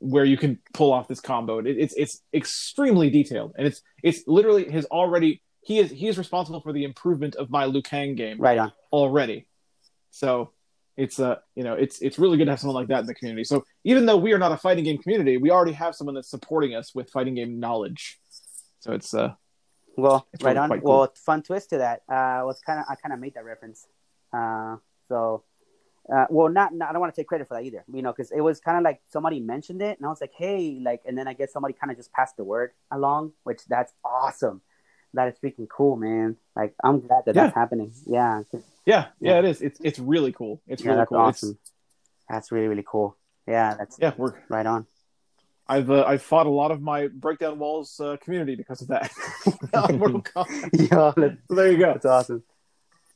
where you can pull off this combo. It, it's it's extremely detailed, and it's it's literally his already he is he is responsible for the improvement of my Liu Kang game Right on. already. So it's uh you know it's it's really good to have someone like that in the community. So even though we are not a fighting game community, we already have someone that's supporting us with fighting game knowledge. So it's uh Well, It's right really on. cool. Well, fun twist to that uh, was kind of I kind of made that reference. Uh, so, uh, well, not, not I don't want to take credit for that either. You know, because it was kind of like somebody mentioned it, and I was like, hey, like, and then I guess somebody kind of just passed the word along, which that's awesome. That is freaking cool, man. Like, I'm glad that Yeah. that's happening. Yeah. yeah yeah it is. It's it's really cool. It's yeah, really that's cool. awesome. It's, That's really really cool. Yeah, that's yeah, we're right on. I've uh, I've fought a lot of my Break Down Walls uh, community because of that. On Mortal Kombat. yeah, so there you go. that's awesome.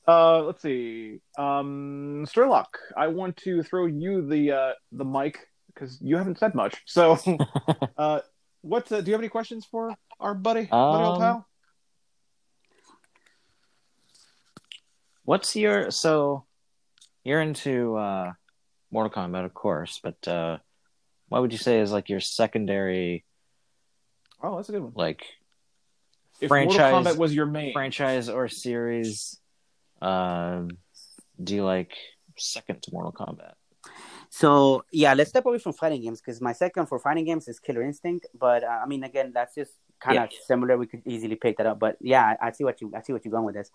Uh, let's see. Um, Strelok, I want to throw you the uh, the mic because you haven't said much. So, uh, what uh, do you have any questions for our buddy, buddy old Um, pal? What's your so you're into uh Mortal Kombat, of course, but uh what would you say is like your secondary Oh, that's a good one. like If franchise- Mortal Kombat was your main, franchise or series? Um do you like second to Mortal Kombat? So yeah, let's step away from fighting games because my second for fighting games is Killer Instinct. But uh, I mean, again, that's just kind of similar. We could easily pick that up. But yeah, I, I see what you I see what you're going with this.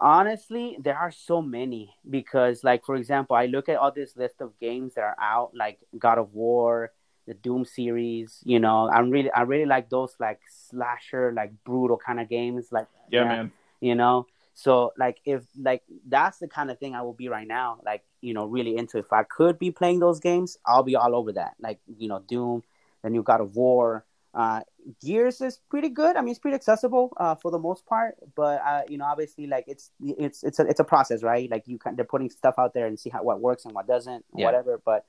Honestly, there are so many because, like for example, I look at all this list of games that are out, like God of War, the Doom series. You know, I'm really I really like those like slasher, like brutal kind of games. Like yeah, yeah. man. you know so like if like that's the kind of thing i will be right now like you know really into. If i could be playing those games i'll be all over that. Like you know doom the new god of war uh gears is pretty good. I mean it's pretty accessible uh for the most part. But uh you know obviously like it's it's it's a it's a process right? Like you can they're putting stuff out there and see how what works and what doesn't Yeah. whatever. But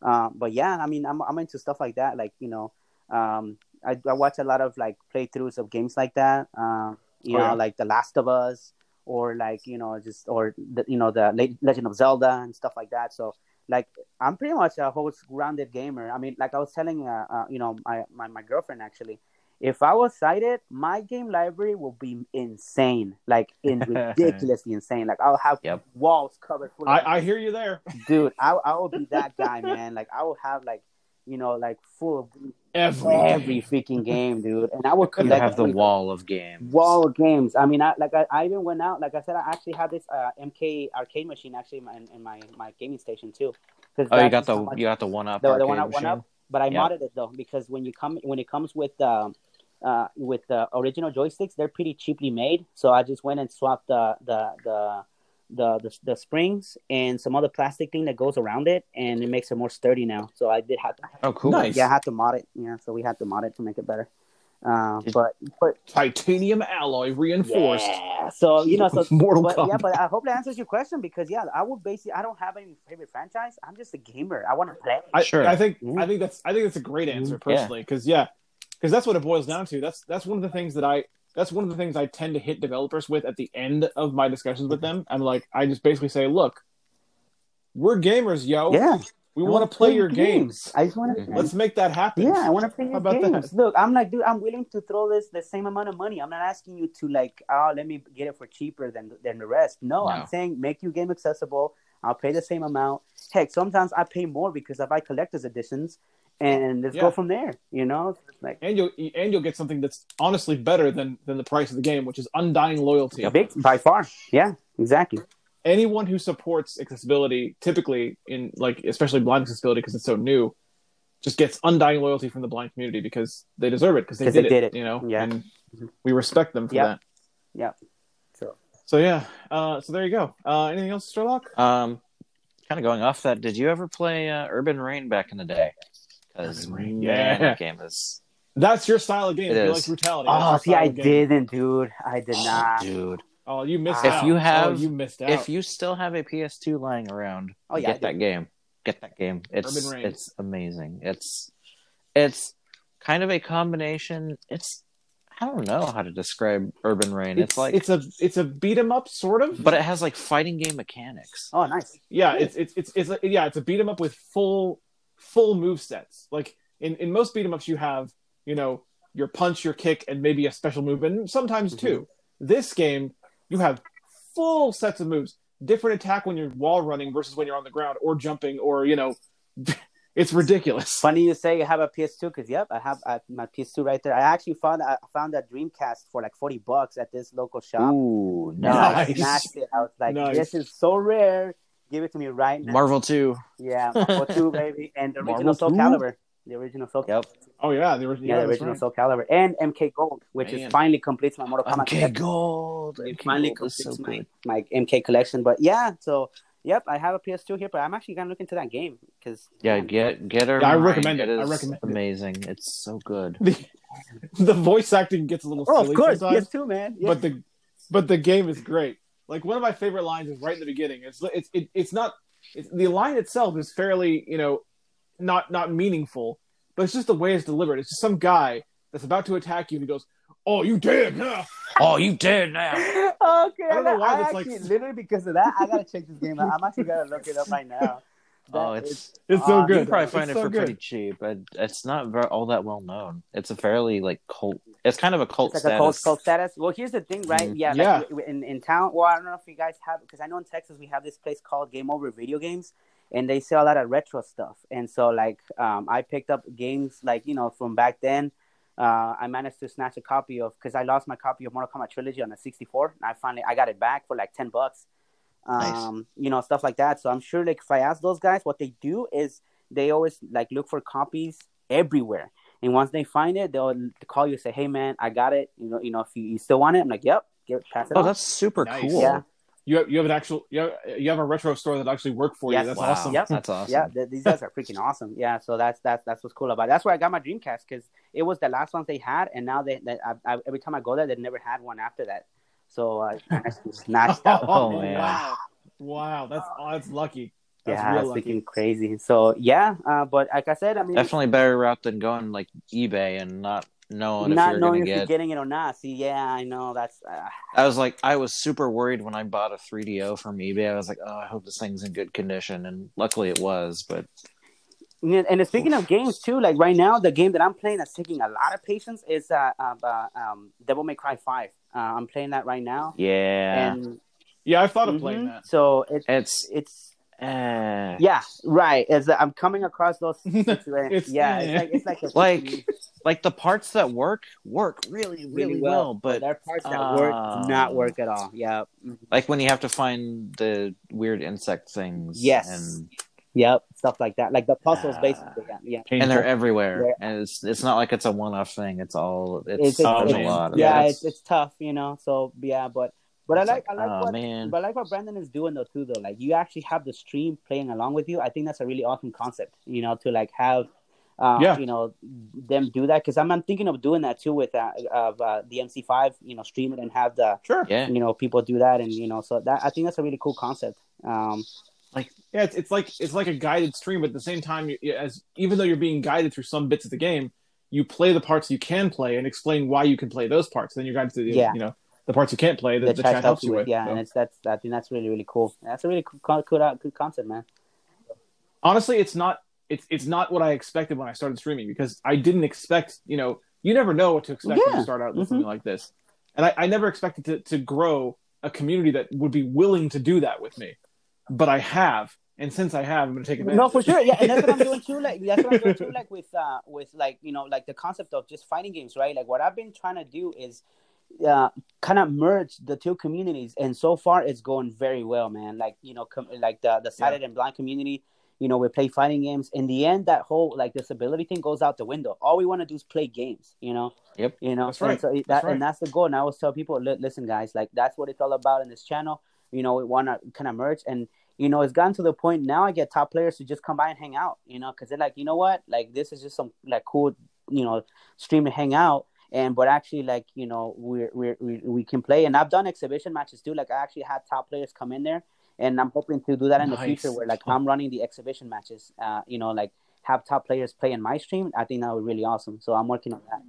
uh, but yeah i mean I'm, I'm into stuff like that. Like you know um I, I watch a lot of like playthroughs of games like that. Um you Oh, know yeah. like the last of us or like you know just or the, you know the legend of zelda and stuff like that. So like i'm pretty much a whole grounded gamer. I mean like i was telling uh, uh you know my, my my girlfriend actually if i was sighted my game library will be insane. Like in ridiculously insane. Like i'll have Yep. walls covered full of I, I hear you there. dude I, I will be that guy man. Like i will have like you know like full of Every, every freaking game dude and i will You have the every- wall of games. wall of games. I mean, I, like I, I even went out. Like I said, I actually had this uh, MK arcade machine actually in my, in my, my gaming station too. Oh, you got the much- you got the one up the, the one up, one up. But I Yeah. modded it though because when you come when it comes with um uh with the original joysticks, they're pretty cheaply made. So I just went and swapped the the the the, the, the springs and some other plastic thing that goes around it, and it makes it more sturdy now. So I did have to, Oh, cool. Nice. yeah, I had to mod it. Yeah, so we had to mod it to make it better. Uh, but but Titanium alloy reinforced. yeah. So you know, so Mortal but, Kombat. yeah, but I hope that answers your question because yeah, I would basically I don't have any favorite franchise. I'm just a gamer. I want to play. I, Sure. I think Mhm. I think that's I think that's a great answer personally because yeah, because that's what it boils down to. That's that's one of the things that I that's one of the things I tend to hit developers with at the end of my discussions with them. I'm like I just basically say, look, we're gamers, yo. Yeah, we want wanna to play your games. I just want to. Mhm. Let's make that happen. Yeah, I want to play your How about games. that? Look, I'm like, dude, I'm willing to throw this the same amount of money. I'm not asking you to like, oh, let me get it for cheaper than than the rest. No, No. I'm saying make your game accessible. I'll pay the same amount. Heck, sometimes I pay more because if I buy collector's editions, and let's Yeah. go from there. You know, like and you'll and you'll get something that's honestly better than than the price of the game, which is undying loyalty. big by far. Yeah, exactly. Anyone who supports accessibility, typically in like especially blind accessibility because it's so new, just gets undying loyalty from the blind community because they deserve it because they, 'Cause did, they did it. You know, Yeah. and we respect them for Yep. that. Yeah. So So yeah, uh, so there you go. Uh, anything else, Strelok? Um, kind of going off that. Did you ever play uh, Urban Reign back in the day? Because Urban Reign, man, yeah. that game is That's your style of game. It if you is. like brutality. Oh, see, I game. didn't, dude. I did oh, not. dude. Oh, you missed If out. you oh, have- you missed out. If you still have a PS2 lying around, Oh, yeah, get that game. Get that game. It's it's amazing. It's it's kind of a combination. It's I don't know how to describe Urban Reign. It's, like, it's a it's a beat 'em up sort of, but it has like fighting game mechanics. Oh, nice. yeah, it's it's it's it's a, yeah, it's a beat 'em up with full full move sets. Like in in most beat 'em ups, you have you know your punch, your kick, and maybe a special move, and sometimes Mm-hmm. two. This game, you have full sets of moves, different attack when you're wall running versus when you're on the ground or jumping, or you know, it's ridiculous. Funny you say you have a PS2 because yep, I have uh, my PS2 right there. I actually found I found a Dreamcast for like forty bucks at this local shop. Ooh, And I Nice. smashed it. I was like, Nice. this is so rare. Give it to me right now. Marvel 2. yeah, Marvel 2, baby, and the original Marvel Soul 2? Calibur. The original Soul. Yep. Oh yeah, the original. Yeah, Yeah, the original right. Soul Calibur and MK Gold, which Man. is finally completes my Mortal Kombat. MK collection. Gold. It MK finally Gold completes so my, my MK collection. But yeah, so yep, I have a PS2 here, but I'm actually gonna look into that game because Yeah, get get Urban I recommend it. I is recommend it. amazing. It's so good. The, the voice acting gets a little Oh, silly of course, sometimes. PS2, man. Yeah. but the but the game is great. Like one of my favorite lines is right in the beginning. It's it's it, it's not it's, the line itself is fairly you know not not meaningful, but it's just the way it's delivered. It's just some guy that's about to attack you and he goes, "Oh, you dead now." Oh, you dead now. okay, I don't know why I that's like- literally because of that, I gotta check this game out. I'm actually gonna look it up right now. Oh, it's is- It's so Uh, good. you can probably It's find it so for good. pretty cheap. But it's not very, all that well known. It's a fairly like cult. It's kind of a cult it's like a cult, status. cult status. Well, here's the thing, right? Mhm. Yeah, Yeah. like in in town. Well, I don't know if you guys have because I know in Texas we have this place called Game Over Video Games, and they sell a lot of retro stuff. And so, like, um, I picked up games like you know from back then. Uh, I managed to snatch a copy of because I lost my copy of Mortal Kombat Trilogy on the 64. And I finally I got it back for like ten bucks. Nice. Um, you know stuff like that. So I'm sure like if I ask those guys, what they do is they always like look for copies everywhere. And once they find it, they'll call you and say, "Hey, man, I got it. You know, you know, if you, you still want it, I'm like, "Yep, get pass it Oh, on." that's super Nice. cool. Yeah. You have, you have an actual you have, you have a retro store that actually work for Yes. you. That's Wow, awesome. Yep. That's awesome. Yeah, th- these guys are freaking awesome. Yeah, so that's that's that's what's cool about it. That's where I got my Dreamcast because it was the last ones they had, and now they, they I, I, every time I go there, they never had one after that. So I actually snatched out. Oh, man. wow, wow, that's oh, that's lucky. That's yeah, real it's lucky. freaking crazy. So yeah, uh, but like I said, I mean, Definitely better route than going like eBay and not knowing if not you're knowing gonna if you're getting it or not. See, yeah, I know that's. Uh, I was like, I was super worried when I bought a 3DO from eBay. I was like, oh, I hope this thing's in good condition, and luckily it was. But Yeah, And speaking of games too, like right now, the game that I'm playing that's taking a lot of patience is uh, uh, uh um, Devil May Cry Five. Uh, I'm playing that right now, yeah, and Yeah, I thought of playing Mhm. that. so it's it's it's uh, yeah, right. As I'm coming across those situations, It's- yeah, it's like it's like a like like the parts that work work really really, well, but there are parts that work um, do not work at all. Yeah, Mhm. like when you have to find the weird insect things, Yes. and yep, stuff like that, like the puzzles, basically. Yeah, yeah. and they're everywhere, Yeah. and it's it's not like it's a one off thing. It's all it's, It's, it's, there's it's- a lot. Of yeah, it. it's, it's tough, you know. So yeah, but but I like, like, I like oh, what man. but I like what Brandon is doing though too though. Like you actually have the stream playing along with you. I think that's a really awesome concept. You know, to like have. Uh, Yeah. you know them do that because I'm, I'm thinking of doing that too with uh, of uh, the MC5 you know stream it and have the Sure. yeah, you know people do that and you know so that I think that's a really cool concept um Like yeah, it's, it's like it's like a guided stream, but at the same time, you, you- as even though you're being guided through some bits of the game, you play the parts you can play and explain why you can play those parts. Then you're guided to the Yeah. you know the parts you can't play. The, the, the, chat, helps you with with. yeah So, and it's that's I think that's really really cool that's a really cool cool, cool, cool concept man honestly, it's not it's it's not what I expected when I started streaming because I didn't expect you know you never know what to expect when you start out with Mhm. something like this, and I, I never expected to to grow a community that would be willing to do that with me, but I have, and since I have, I'm going to take advantage. No, for sure. Yeah, and that's what I'm doing too. Like that's what I'm doing too. Like with uh with like you know like the concept of just fighting games, right? Like what I've been trying to do is uh kind of merge the two communities, and so far it's going very well, man. Like you know com- like the the sighted and blind community. You know, we play fighting games. In the end, that whole like disability thing goes out the window. All we want to do is play games. You know. Yep. You know. That's And right. so that, That's right. and that's the goal. And I always tell people, listen, guys, like that's what it's all about in this channel. You know, we want to kind of merge and you know, it's gotten to the point now I get top players to just come by and hang out, you know, because they're like, you know what, like this is just some like cool, you know, stream to hang out. And but actually, like you know, we're, we're we we can play. And I've done exhibition matches too. Like I actually had top players come in there, and I'm hoping to do that in the future where like I'm running the exhibition matches. Uh, you know, like have top players play in my stream. I think that would be really awesome. So I'm working on that.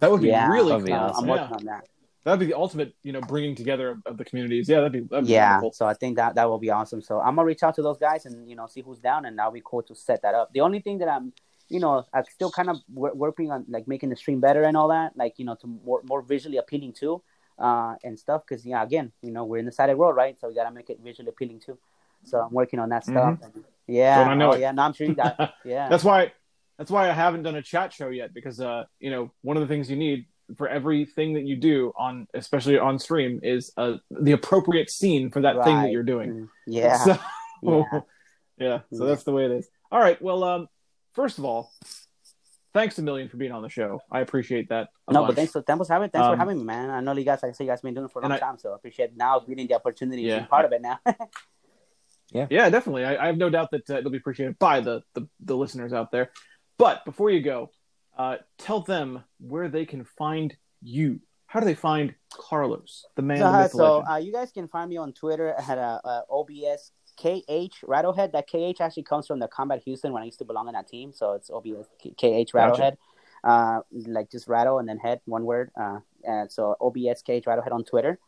That would be Yeah, really cool. Awesome. I'm Yeah. working on that. That'd be the ultimate, you know, bringing together of, of the communities. Yeah, that'd be, that'd be yeah wonderful. so i think that that will be awesome so i'm gonna reach out to those guys and you know see who's down and that'll be cool to set that up the only thing that i'm you know i'm still kind of wor- working on like making the stream better and all that like you know to more, more visually appealing too uh and stuff because yeah again you know we're in the sighted world right so we gotta make it visually appealing too so i'm working on that stuff and, yeah Don't I know oh, it? yeah no i'm sure you got yeah That's why. That's why I haven't done a chat show yet because, uh, you know, one of the things you need for everything that you do on, especially on stream, is uh, the appropriate scene for that thing that you're doing. Mm, yeah So, yeah yeah. So Yeah. that's the way it is. All right. Well, um, first of all, thanks a million for being on the show. I appreciate that. a no, bunch. but thanks for thanks for having thanks for Um, having me, man. I know you guys. Like I say, you guys been doing it for a long I- time, so I appreciate now getting the opportunity to be part of it now. Yeah yeah, definitely. I, I have no doubt that uh, it'll be appreciated by the, the, the listeners out there. But before you go, uh, tell them where they can find you. How do they find Carlos, the man, So, the myth, so uh, you guys can find me on Twitter at uh, uh, OBS KH Rattlehead. That KH actually comes from the Combat Houston when I used to belong in that team. So it's OBS KH Rattlehead. Uh, like just rattle and then head, one word. Uh, and so OBS KH Rattlehead on Twitter.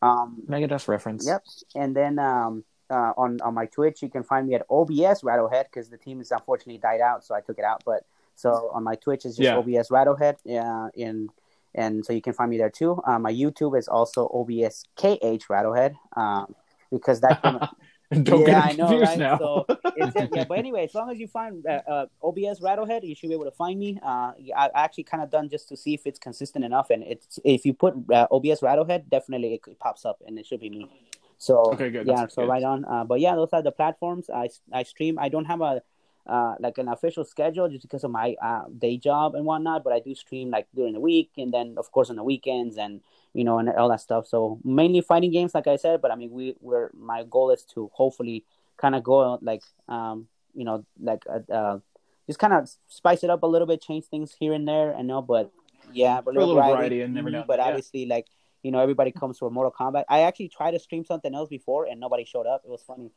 Um, Megadeth reference. Yep. And then um, uh, on on my Twitch, you can find me at OBS Rattlehead because the team is unfortunately died out, so I took it out. But so on my Twitch is just Yeah. OBS Rattlehead. Yeah. In and so you can find me there too. Uh, my YouTube is also OBS KH Rattlehead. Um, because that came, Don't yeah, get I know, right? now. So it's it, yeah, but anyway, as long as you find uh, uh, OBS Rattlehead, you should be able to find me. Uh, I actually kind of done just to see if it's consistent enough, and it's if you put uh, OBS Rattlehead, definitely it, pops up, and it should be me. So Okay, good. Yeah, That's so good. right on. Uh, but yeah, those are the platforms I I stream. I don't have a uh, like an official schedule just because of my uh, day job and whatnot, but I do stream like during the week, and then of course on the weekends, and you know, and all that stuff. So mainly fighting games, like I said. But I mean, we we're my goal is to hopefully kind of go like um you know like uh, uh just kind of spice it up a little bit, change things here and there, I know. But yeah, but a little variety and every Mhm, now and But yeah. obviously, like you know, everybody comes for Mortal Kombat. I actually tried to stream something else before, and nobody showed up. It was funny.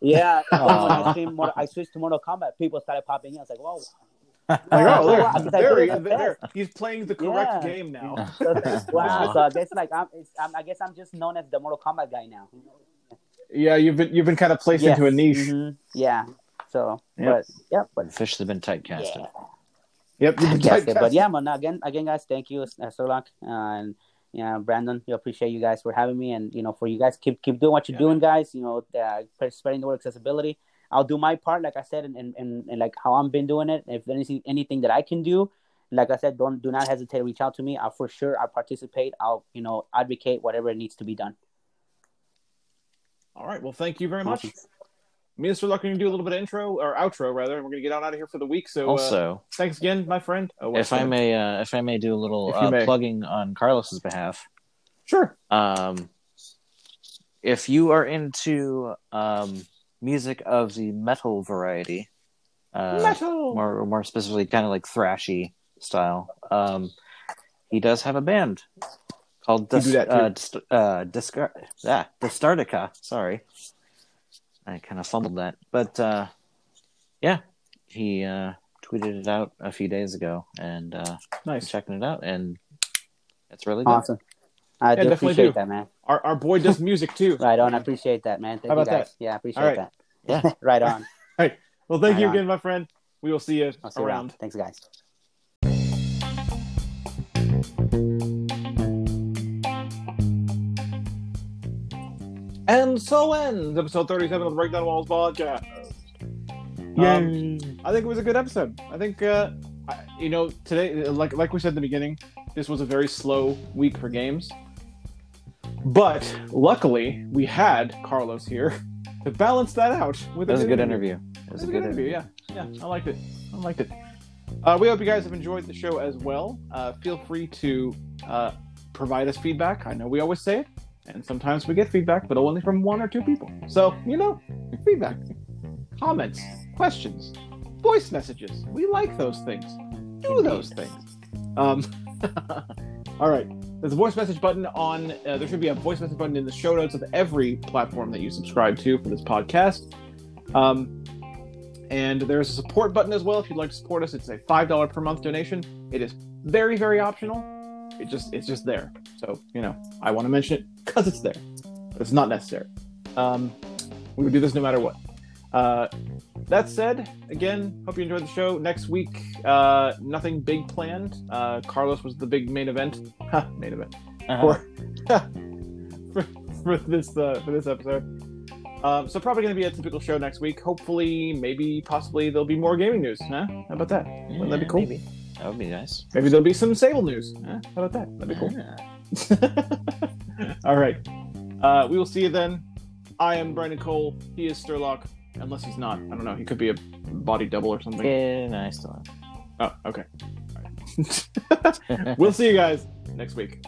Yeah, when I streamed, Mortal, I switched to Mortal Kombat. People started popping in. I was like, "Whoa!" Like, Yeah, oh, there, wow, because there, did he it is, the there. He's playing the correct Yeah. game now. So, wow. So I guess like I'm, it's, I'm, I guess I'm just known as the Mortal Kombat guy now. Yeah, you've been you've been kind of placed into a niche. Mhm. Yeah. So, Yep. but yeah, but Officially been typecasted. yeah. Yep, you've been Yes, but typecast. yeah, man. Again, again, guys, thank you, uh, Strelok, uh, and yeah, Brandon. We appreciate you guys for having me, and you know, for you guys keep keep doing what you're Yeah, doing, guys. You know, uh, spreading the word accessibility. I'll do my part, like I said, and and, and, like how I've been doing it. If there's anything anything that I can do, like I said, don't do not hesitate to reach out to me. I'll for sure I'll participate. I'll you know advocate whatever needs to be done. All right. Well, thank you very much. Me and Mr. Luck are going to do a little bit of intro or outro rather, and we're going to get on out of here for the week. So, uh, Also, thanks again, my friend. Oh, if I may, uh, if I may do a little uh, plugging on Carlos's behalf, sure. um, if you are into um, music of the metal variety, uh, Metal. more more specifically, kind of like thrashy style, um, he does have a band called Dis- uh, uh, Discar- ah, Distartica. Sorry, I kind of fumbled that, but uh, yeah, he uh, tweeted it out a few days ago, and uh, I'm Nice. checking it out, and it's really good. Awesome. I do definitely appreciate do. that, man. Our our boy does music too. Right on. I appreciate that, man. Thank How you about guys. that? Yeah, I appreciate All right. that. Yeah. right on. Hey. Well, thank Right you on. again, my friend. We will see you I'll see you around. around. Thanks, guys. And so ends episode 37 of the Break Down Walls podcast. Um, I think it was a good episode. I think, uh, I, you know, today, like like we said in the beginning, this was a very slow week for games. But luckily, we had Carlos here to balance that out. With That was a good interview. It was It was a good interview. Yeah, yeah, I liked it. I liked it. Uh, we hope you guys have enjoyed the show as well. Uh, feel free to uh, provide us feedback. I know we always say it, and sometimes we get feedback, but only from one or two people. So you know, feedback, comments, questions, voice messages. We like those things. Do those things. Um, all right. There's a voice message button on. Uh, there should be a voice message button in the show notes of every platform that you subscribe to for this podcast. Um, and there's a support button as well if you'd like to support us. It's a five dollar per month donation. It is very very optional. It just it's just there. So you know I want to mention it because it's there, it's not necessary. Um, we would do this no matter what. Uh, that said, again, hope you enjoyed the show. Next week, uh, nothing big planned. Uh, Carlos was the big main event. Ha, main event Uh-huh. for, for for this uh, for this episode. Um, so probably going to be a typical show next week. Hopefully, maybe, possibly, there'll be more gaming news. Huh? How about that? Wouldn't that be cool? Maybe. That would be nice. Maybe there'll be some Sable news. Huh? How about that? That'd be cool. Yeah. All right. Uh, we will see you then. I am Brandon Cole. He is Strelok. Unless he's not. I don't know. He could be a body double or something. Yeah, nice to Oh, okay. All right. we'll see you guys next week.